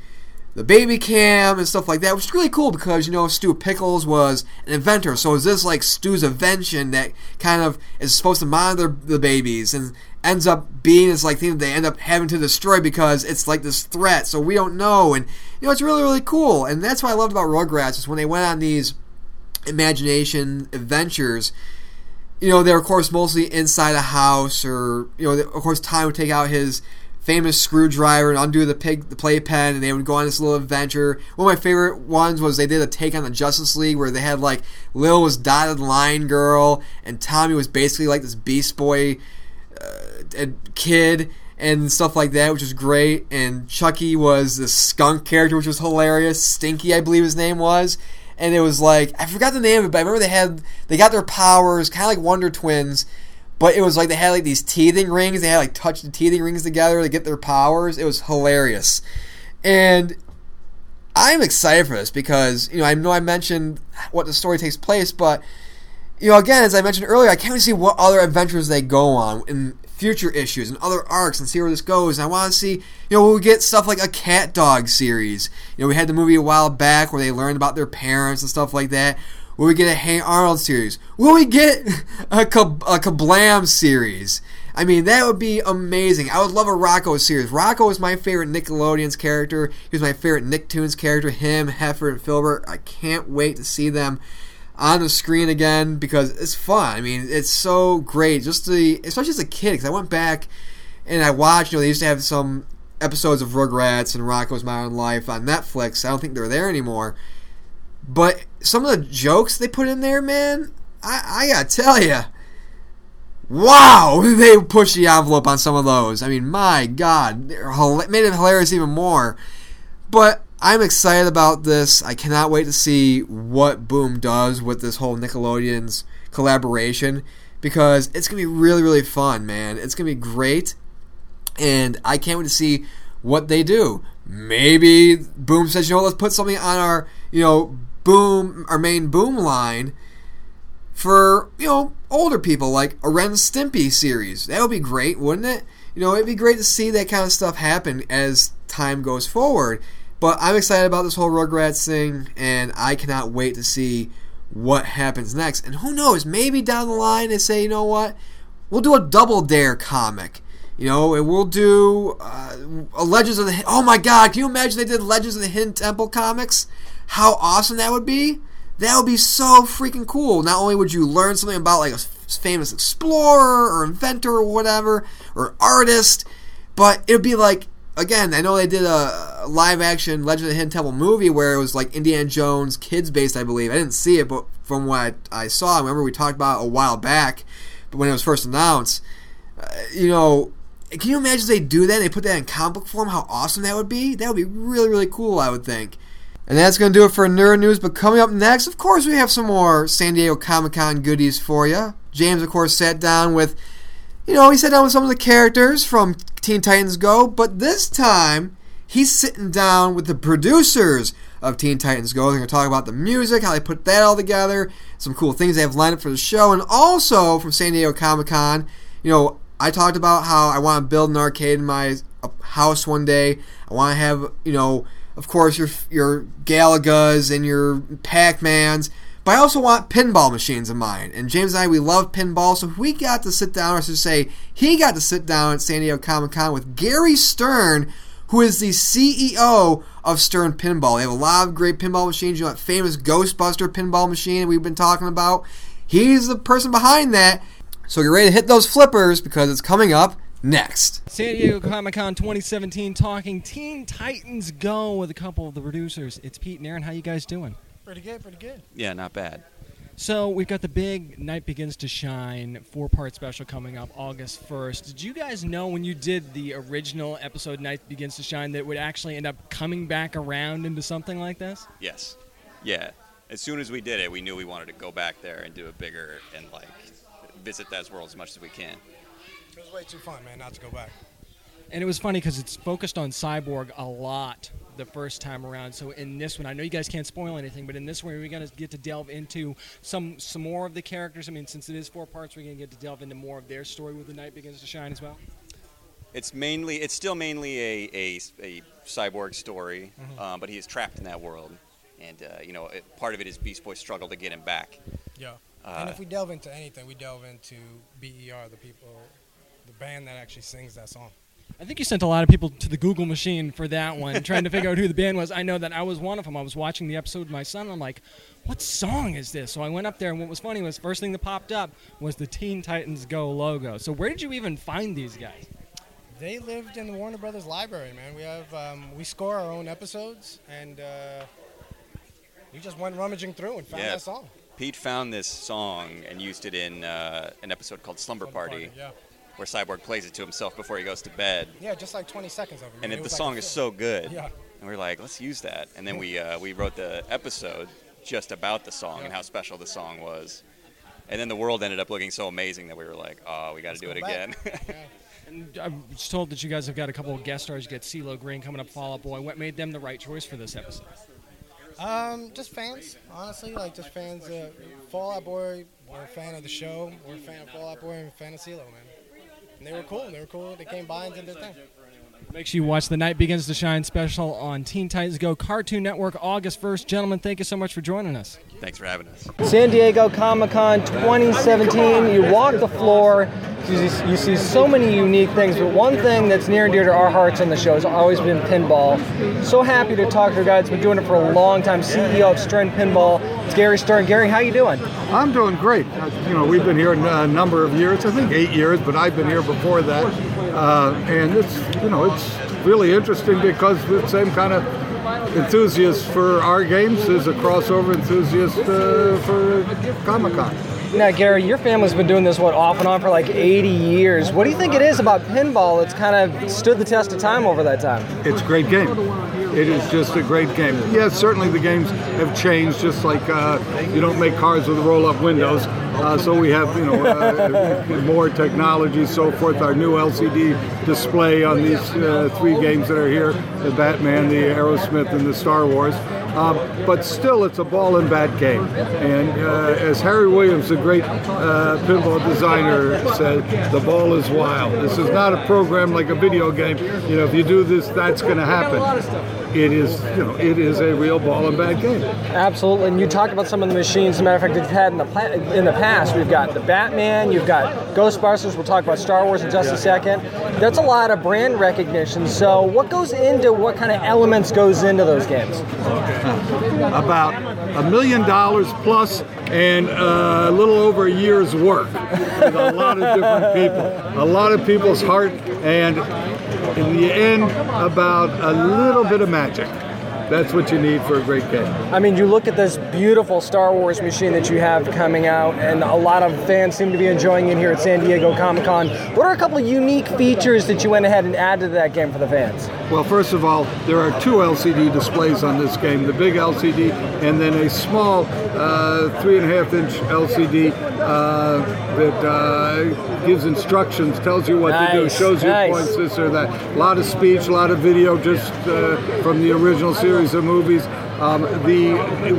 the baby cam and stuff like that, which is really cool because, you know, Stu Pickles was an inventor. So is this like Stu's invention that kind of is supposed to monitor the babies and ends up being this like thing that they end up having to destroy because it's like this threat. So we don't know. And, you know, it's really, really cool. And that's what I loved about Rugrats is when they went on these imagination adventures you know, they're of course mostly inside a house, or you know, of course, Tom would take out his famous screwdriver and undo the pig, the playpen, and they would go on this little adventure. One of my favorite ones was they did a take on the Justice League where they had like Lil was dotted line girl, and Tommy was basically like this Beast Boy uh, kid and stuff like that, which was great. And Chucky was the skunk character, which was hilarious. Stinky, I believe his name was and it was like I forgot the name of it, but I remember they had they got their powers kind of like Wonder Twins, but it was like they had like these teething rings. They had like touch the teething rings together to get their powers. It was hilarious, and I'm excited for this because you know I know I mentioned what the story takes place, but you know again as I mentioned earlier, I can't to see what other adventures they go on in future issues and other arcs and see where this goes. And I want to see you know we'll get stuff like a CatDog series. You know we had the movie a while back where they learned about their parents and stuff like that. Will we get a Hey Arnold series? Will we get a, Kab- a Kablam series? I mean, that would be amazing. I would love a Rocko series. Rocko is my favorite Nickelodeon's character. He was my favorite Nicktoons character. Him, Heffer, and Filbert. I can't wait to see them on the screen again because it's fun. I mean, it's so great. Just the, especially as a kid, because I went back and I watched. You know, they used to have some episodes of Rugrats and Rocko's Modern Life on Netflix. I don't think they're there anymore. But some of the jokes they put in there, man, I, I gotta tell you, wow, <laughs> they push the envelope on some of those. I mean, my God, made it hilarious even more. But I'm excited about this. I cannot wait to see what Boom does with this whole Nickelodeon's collaboration because it's gonna be really, really fun, man. It's gonna be great, and I can't wait to see what they do. Maybe Boom says, you know, let's put something on our, you know, Boom, our main Boom line for you know older people like a Ren Stimpy series. That would be great, wouldn't it? You know, it'd be great to see that kind of stuff happen as time goes forward. But I'm excited about this whole Rugrats thing, and I cannot wait to see what happens next. And who knows? Maybe down the line they say, you know what? We'll do a Double Dare comic. You know, and we'll do uh, Legends of the. Oh my God! Can you imagine they did Legends of the Hidden Temple comics? How awesome that would be! That would be so freaking cool. Not only would you learn something about like a famous explorer or inventor or whatever or artist, but it would be like again. I know they did a live action Legend of the Hidden Temple movie where it was like Indiana Jones kids based, I believe. I didn't see it, but from what I, saw, I remember we talked about a while back, but when it was first announced, uh, you know. Can you imagine if they do that they put that in comic book form? How awesome that would be! That would be really, really cool, I would think. And that's going to do it for Nerd News. But coming up next, of course, we have some more San Diego Comic Con goodies for you. James, of course, sat down with, you know, he sat down with some of the characters from Teen Titans Go, but this time he's sitting down with the producers of Teen Titans Go. They're going to talk about the music, how they put that all together, some cool things they have lined up for the show, and also from San Diego Comic Con, you know, I talked about how I want to build an arcade in my uh, house one day. I want to have, you know, of course, your your Galagas and your Pac-Mans. But I also want pinball machines in mine. And James and I, we love pinball, so we got to sit down, or to say, he got to sit down at San Diego Comic Con with Gary Stern, who is the CEO of Stern Pinball. They have a lot of great pinball machines. You know that famous Ghostbuster pinball machine we've been talking about. He's the person behind that. So get ready to hit those flippers because it's coming up next.
San Diego Comic Con 2017 talking Teen Titans Go with a couple of the producers. It's Pete and Aaron. How you guys doing?
Pretty good, pretty good.
Yeah, not bad.
So we've got the big Night Begins to Shine four-part special coming up August 1st. Did you guys know when you did the original episode Night Begins to Shine that it would actually end up coming back around into something like this?
Yes. Yeah. As soon as we did it, we knew we wanted to go back there and do a bigger and like visit that world as much as we can.
It was way too fun, man, not to go back.
And it was funny because it's focused on Cyborg a lot the first time around. So in this one, I know you guys can't spoil anything, but in this one, we're going to get to delve into some some more of the characters. I mean, since it is four parts, we're going to get to delve into more of their story with the night begins to shine as well.
It's mainly, it's still mainly a, a, a cyborg story, um, but he is trapped in that world, and uh, you know, it, part of it is Beast Boy's struggle to get him back.
Yeah.
Uh,
and if we delve into anything, we delve into BER, the people, the band that actually sings that song.
I think you sent a lot of people to the Google machine for that one, <laughs> trying to figure out who the band was. I know that I was one of them. I was watching the episode with my son, and I'm like, what song is this? So I went up there, and what was funny was first thing that popped up was the Teen Titans Go logo. So where did you even find these guys?
They lived in the Warner Brothers library, man. We have um, we score our own episodes, and uh, we just went rummaging through and found
Yeah.
that song.
Pete found this song and used it in uh, an episode called Slumber Party,
Yeah.
Where Cyborg plays it to himself before he goes to bed.
Yeah, just like 20 seconds of it.
and it, the
was like
song is so good.
Yeah.
And we are like, let's use that. And then we uh, we wrote the episode just about the song and how special the song was. And then the world ended up looking so amazing that we were like, oh, we got to do it
go
again.
back. <laughs>
And I was told that you guys have got a couple of guest stars. You got CeeLo Green coming up, Fall Out Boy. What made them the right choice for this episode?
Um, just fans, honestly, like just fans. Uh, Fall Out Boy, we're a fan of the show. We're a fan of Fall Out Boy and a fan of CeeLo, man. And they were cool. They were cool. They came by and did their thing.
Make sure you watch the Night Begins to Shine special on Teen Titans Go Cartoon Network August 1st. Gentlemen, thank you so much for joining us.
Thanks for having us.
San Diego Comic Con 2017. You walk the floor, you see, you see so many unique things, but one thing that's near and dear to our hearts on the show has always been pinball. So happy to talk to a guy that's been doing it for a long time, CEO of Stern Pinball. It's Gary Stern. Gary, how you doing?
I'm doing great. You know, we've been here a number of years. I think eight years, but I've been here before that. Uh, and it's you know it's really interesting because the same kind of enthusiast for our games is a crossover enthusiast uh, for Comic Con.
Now, Gary, your family's been doing this what off and on for like 80 years. What do you think it is about pinball that's kind of stood the test of time over that time?
It's a great game. It is just a great game. Yes, certainly the games have changed. Just like uh, you don't make cars with roll-up windows, uh, so we have you know uh, <laughs> more technology, so forth. Our new LCD display on these uh, three games that are here: the Batman, the Aerosmith, and the Star Wars. Uh, but still, it's a ball and bat game. And uh, as Harry Williams, the great uh, pinball designer, said, the ball is wild. This is not a program like a video game. You know, if you do this, that's going to happen. It is, you know, it is a real ball and bat game.
Absolutely. And you talked about some of the machines. As a matter of fact, that you've had in the pla- in the past. We've got the Batman. You've got Ghostbusters. We'll talk about Star Wars in just a second. That's a lot of brand recognition. So, what goes into what kind of elements goes into those games?
About a million dollars plus and uh, a little over a year's work with a lot of different people, a lot of people's heart, and in the end, about a little bit of magic. That's what you need for a great game.
I mean, you look at this beautiful Star Wars machine that you have coming out, and a lot of fans seem to be enjoying it here at San Diego Comic Con. What are a couple of unique features that you went ahead and added to that game for the fans?
Well, first of all, there are two LCD displays on this game the big LCD and then a small uh, three and a half inch LCD uh, that uh, gives instructions, tells you what to do,
Nice,
shows you
nice.
points, this or that. A lot of speech, a lot of video just uh, from the original series of movies. Um, the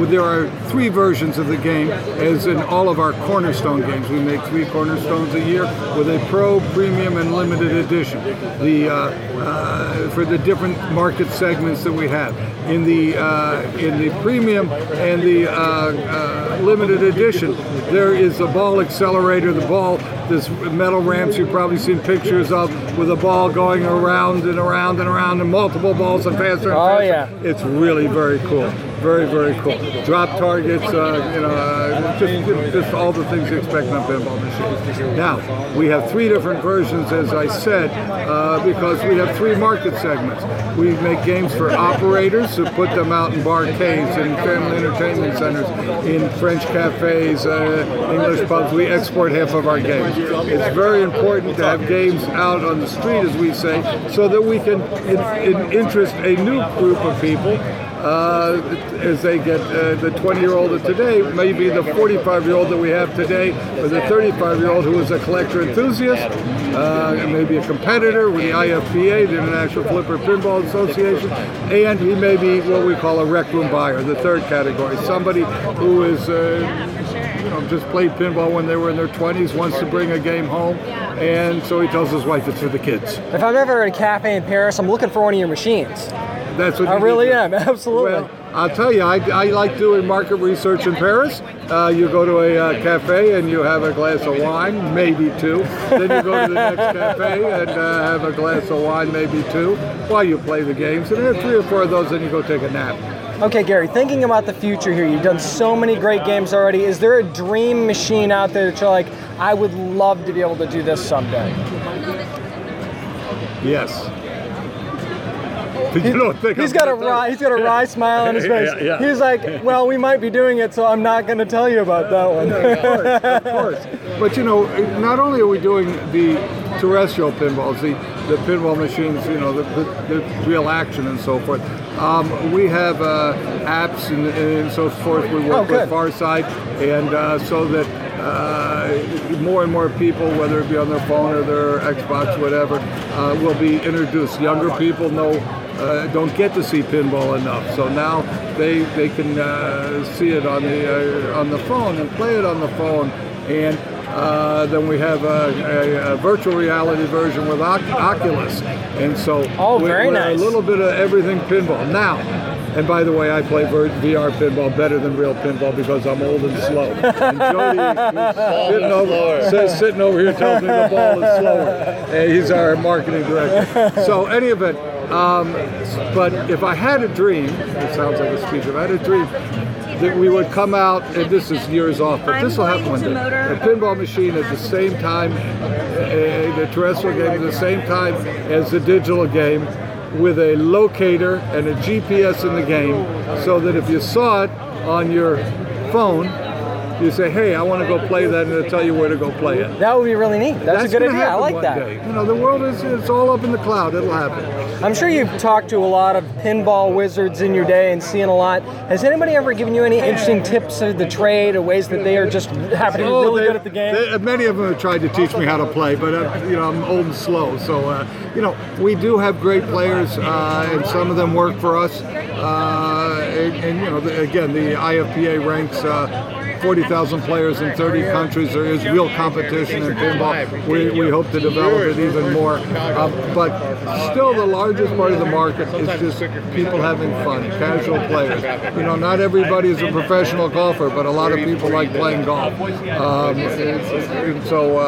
there are three versions of the game, as in all of our cornerstone games. We make three cornerstones a year with a pro, premium, and limited edition. The uh, uh, for the different market segments that we have in the uh, in the premium and the uh, uh, limited edition, there is a ball accelerator. The ball, this metal ramps you've probably seen pictures of, with a ball going around and around and around, and multiple balls and faster and faster.
Oh,
faster.
yeah.
It's really very cool. Very, very cool. Drop targets, uh, you know, uh, just, just all the things you expect on pinball machines. Now, we have three different versions, as I said, uh, because we have three market segments. We make games for operators who put them out in barcades and family entertainment centers, in French cafes, uh, English pubs. We export half of our games. It's very important to have games out on the street, as we say, so that we can in, in interest a new group of people uh, as they get uh, the 20 year old of today, maybe the 45 year old that we have today, or the 35 year old who is a collector enthusiast, uh, maybe a competitor with the IFPA, the International Flipper Pinball Association, and he may be what we call a rec room buyer, the third category, somebody who is. Uh, you know, just played pinball when they were in their 20s, wants to bring a game home, and so he tells his wife it's for the kids.
If I'm ever a cafe in Paris, I'm looking for one of your machines.
That's what
I really am, absolutely.
Well, I'll tell you, I, I like doing market research in Paris. Uh, you go to a uh, cafe and you have a glass of wine, maybe two. then you go to the next cafe and uh, have a glass of wine, maybe two, while you play the games. And then three or four of those, then you go take a nap.
Okay, Gary, thinking about the future here, you've done so many great games already. Is there a dream machine out there that you're like, I would love to be able to do this someday?
Yes. You don't think
He's
I'm
got a wry, he's got a wry <laughs> smile on his face.
Yeah, yeah.
He's like, well, we might be doing it, so I'm not going to tell you about that one.
of course. But you know, not only are we doing the terrestrial pinballs, the, the pinball machines, you know, the, the, the real action and so forth. Um, we have uh, apps and, and so forth. We
Oh,
work
good.
with FarSight, and uh, so that uh, more and more people, whether it be on their phone or their Xbox, whatever, uh, will be introduced. Younger people know uh, don't get to see pinball enough. So now they they can uh, see it on the uh, on the phone and play it on the phone. And uh, then we have a, a, a virtual reality version with Oc- Oculus. And so
Oh,
we're-
very nice.
a little bit of everything pinball. Now, and by the way, I play VR pinball better than real pinball because I'm old and slow. And Jody, who's <laughs> sitting over, says, sitting over here tells me the ball is slower. And he's our marketing director. So, any event, um, but if I had a dream, it sounds like a speech. If I had a dream that we would come out, and this is years off, but this will happen one day. A pinball machine at the same time, uh, the terrestrial game at the same time as the digital game, with a locator and a GPS in the game, so that if you saw it on your phone, you say, "Hey, I want to go play that," and it'll tell you where to go play it.
That would be really neat. That's, a good idea. I like that.
day. You know, the world is it's all up in the cloud. It'll happen.
I'm sure you've talked to a lot of pinball wizards in your day and seen a lot. Has anybody ever given you any interesting tips of the trade or ways that they are just happen to be
Oh,
really
they-
good at the game?
they- many of them have tried to teach me how to play, but uh, you know I'm old and slow. So uh, you know we do have great players, uh, and some of them work for us. Uh, and, and you know the, again, the IFPA ranks. Uh, 40,000 players in 30 countries. There is real competition in pinball. We, we hope to develop it even more. Uh, but still, the largest part of the market is just people having fun, casual players. You know, not everybody is a professional golfer, but a lot of people like playing golf. Um, and- and so uh,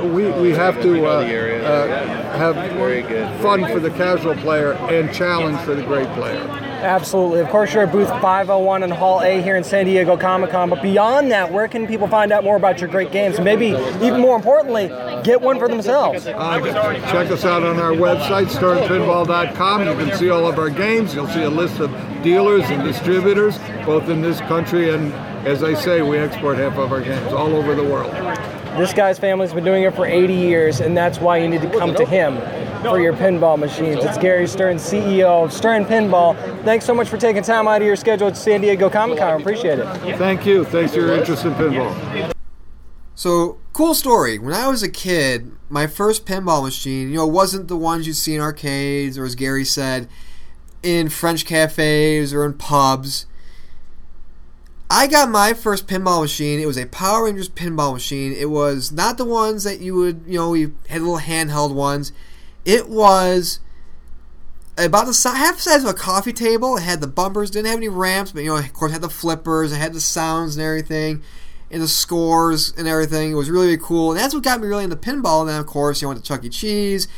uh, we, we have to uh, uh, have fun for the casual player and challenge for the great player.
Absolutely. Of course, you're at booth 501 in Hall A here in San Diego Comic Con. But beyond that, where can people find out more about your great games? And maybe, even more importantly, get one for themselves.
Uh, check us out on our website, sternpinball.com. You can see all of our games. You'll see a list of dealers and distributors, both in this country and, as I say, we export half of our games all over the world.
This guy's family's been doing it for 80 years, and that's why you need to come to him for your pinball machines. It's Gary Stern, CEO of Stern Pinball. Thanks so much for taking time out of your schedule at San Diego Comic Con. Appreciate it.
Thank you. Thanks for your interest in pinball.
So, cool story. When I was a kid, my first pinball machine, you know, wasn't the ones you see in arcades or, as Gary said, in French cafes or in pubs. I got my first pinball machine. It was a Power Rangers pinball machine. It was not the ones that you would, you know, you had little handheld ones. It was about the si- half the size of a coffee table. It had the bumpers, didn't have any ramps, but you know, of course, had the flippers. It had the sounds and everything, and the scores and everything. It was really, really cool, and that's what got me really into pinball. And then, of course, you went to Chuck E. Cheese,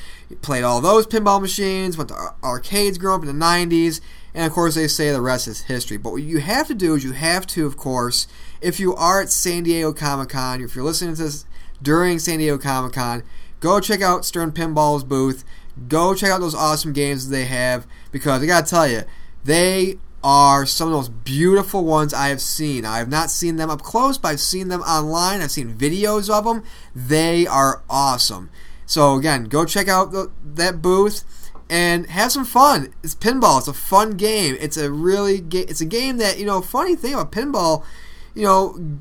played all those pinball machines, went to arcades growing up in the '90s, and of course, they say the rest is history. But what you have to do is you have to, of course, if you are at San Diego Comic Con, if you're listening to this during San Diego Comic Con, go check out Stern Pinball's booth. Go check out those awesome games they have because I gotta tell you, they are some of the most beautiful ones I have seen. I have not seen them up close, but I've seen them online. I've seen videos of them. They are awesome. So again, go check out the, that booth and have some fun. It's pinball. It's a fun game. It's a really ga- it's a game that you know. Funny thing about pinball, you know,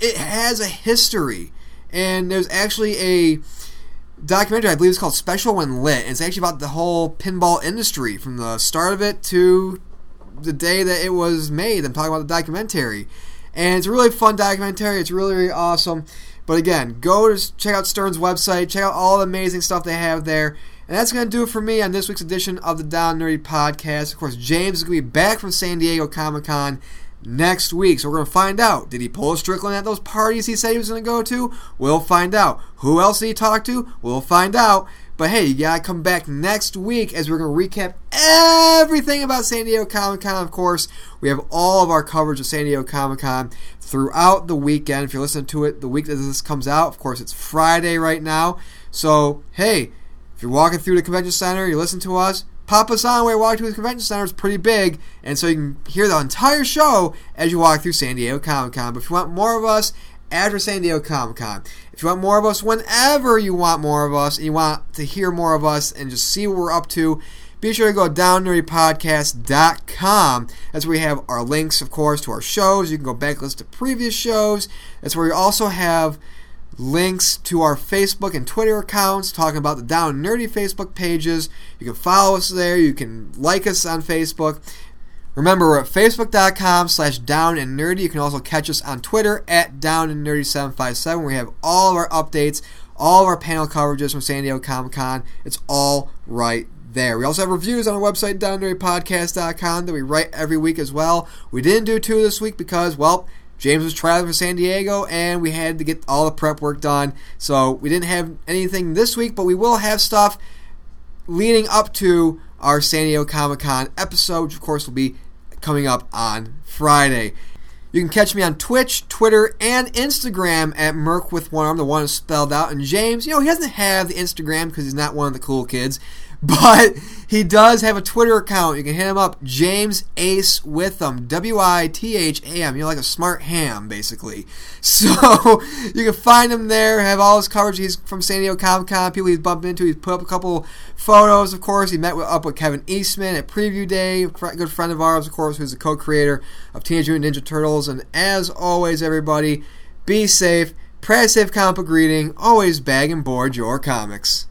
it has a history, and there's actually a documentary I believe it's called Special When Lit. And it's actually about the whole pinball industry from the start of it to the day that it was made. I'm talking about the documentary, and it's a really fun documentary. It's really really awesome. But again, go to check out Stern's website. Check out all the amazing stuff they have there. And that's going to do it for me on this week's edition of the Down Nerdy Podcast. Of course, James is going to be back from San Diego Comic Con next week. So we're going to find out. Did he pull a Strickland at those parties he said he was going to go to? We'll find out. Who else did he talk to? We'll find out. But hey, you gotta come back next week as we're gonna recap everything about San Diego Comic Con. Of course, we have all of our coverage of San Diego Comic Con throughout the weekend. If you're listening to it the week that this comes out, of course, it's Friday right now. So hey, if you're walking through the convention center, you listen to us. Pop us on while you're walking through the convention center. It's pretty big, and so you can hear the entire show as you walk through San Diego Comic Con. But if you want more of us after San Diego Comic Con, if you want more of us whenever you want more of us, and you want to hear more of us and just see what we're up to, be sure to go to downnerdypodcast.com. That's where we have our links, of course, to our shows. You can go back listen to previous shows. That's where we also have links to our Facebook and Twitter accounts, talking about the Down Nerdy Facebook pages. You can follow us there. You can like us on Facebook. Remember, we're at facebook.com slash down and nerdy. You can also catch us on Twitter at down and nerdy757. We have all of our updates, all of our panel coverages from San Diego Comic Con. It's all right there. We also have reviews on our website, downnerdypodcast.com, that we write every week as well. We didn't do two this week because, well, James was traveling for San Diego and we had to get all the prep work done. So we didn't have anything this week, but we will have stuff leading up to our San Diego Comic Con episode, which of course will be coming up on Friday. You can catch me on Twitch, Twitter, and Instagram at Merc with one arm. The one is spelled out. And James, you know, he doesn't have the Instagram because he's not one of the cool kids. <laughs> But he does have a Twitter account. You can hit him up, James Ace Witham, W I T H A M. You're like a smart ham, basically. <laughs> So you can find him there. Have all his coverage. He's from San Diego Comic Con. People he's bumped into. He's put up a couple photos. Of course, he met with, up with Kevin Eastman at Preview Day. Good friend of ours, of course, who's the co-creator of Teenage Mutant Ninja Turtles. And as always, everybody, be safe. Press safe comic greeting. Always bag and board your comics.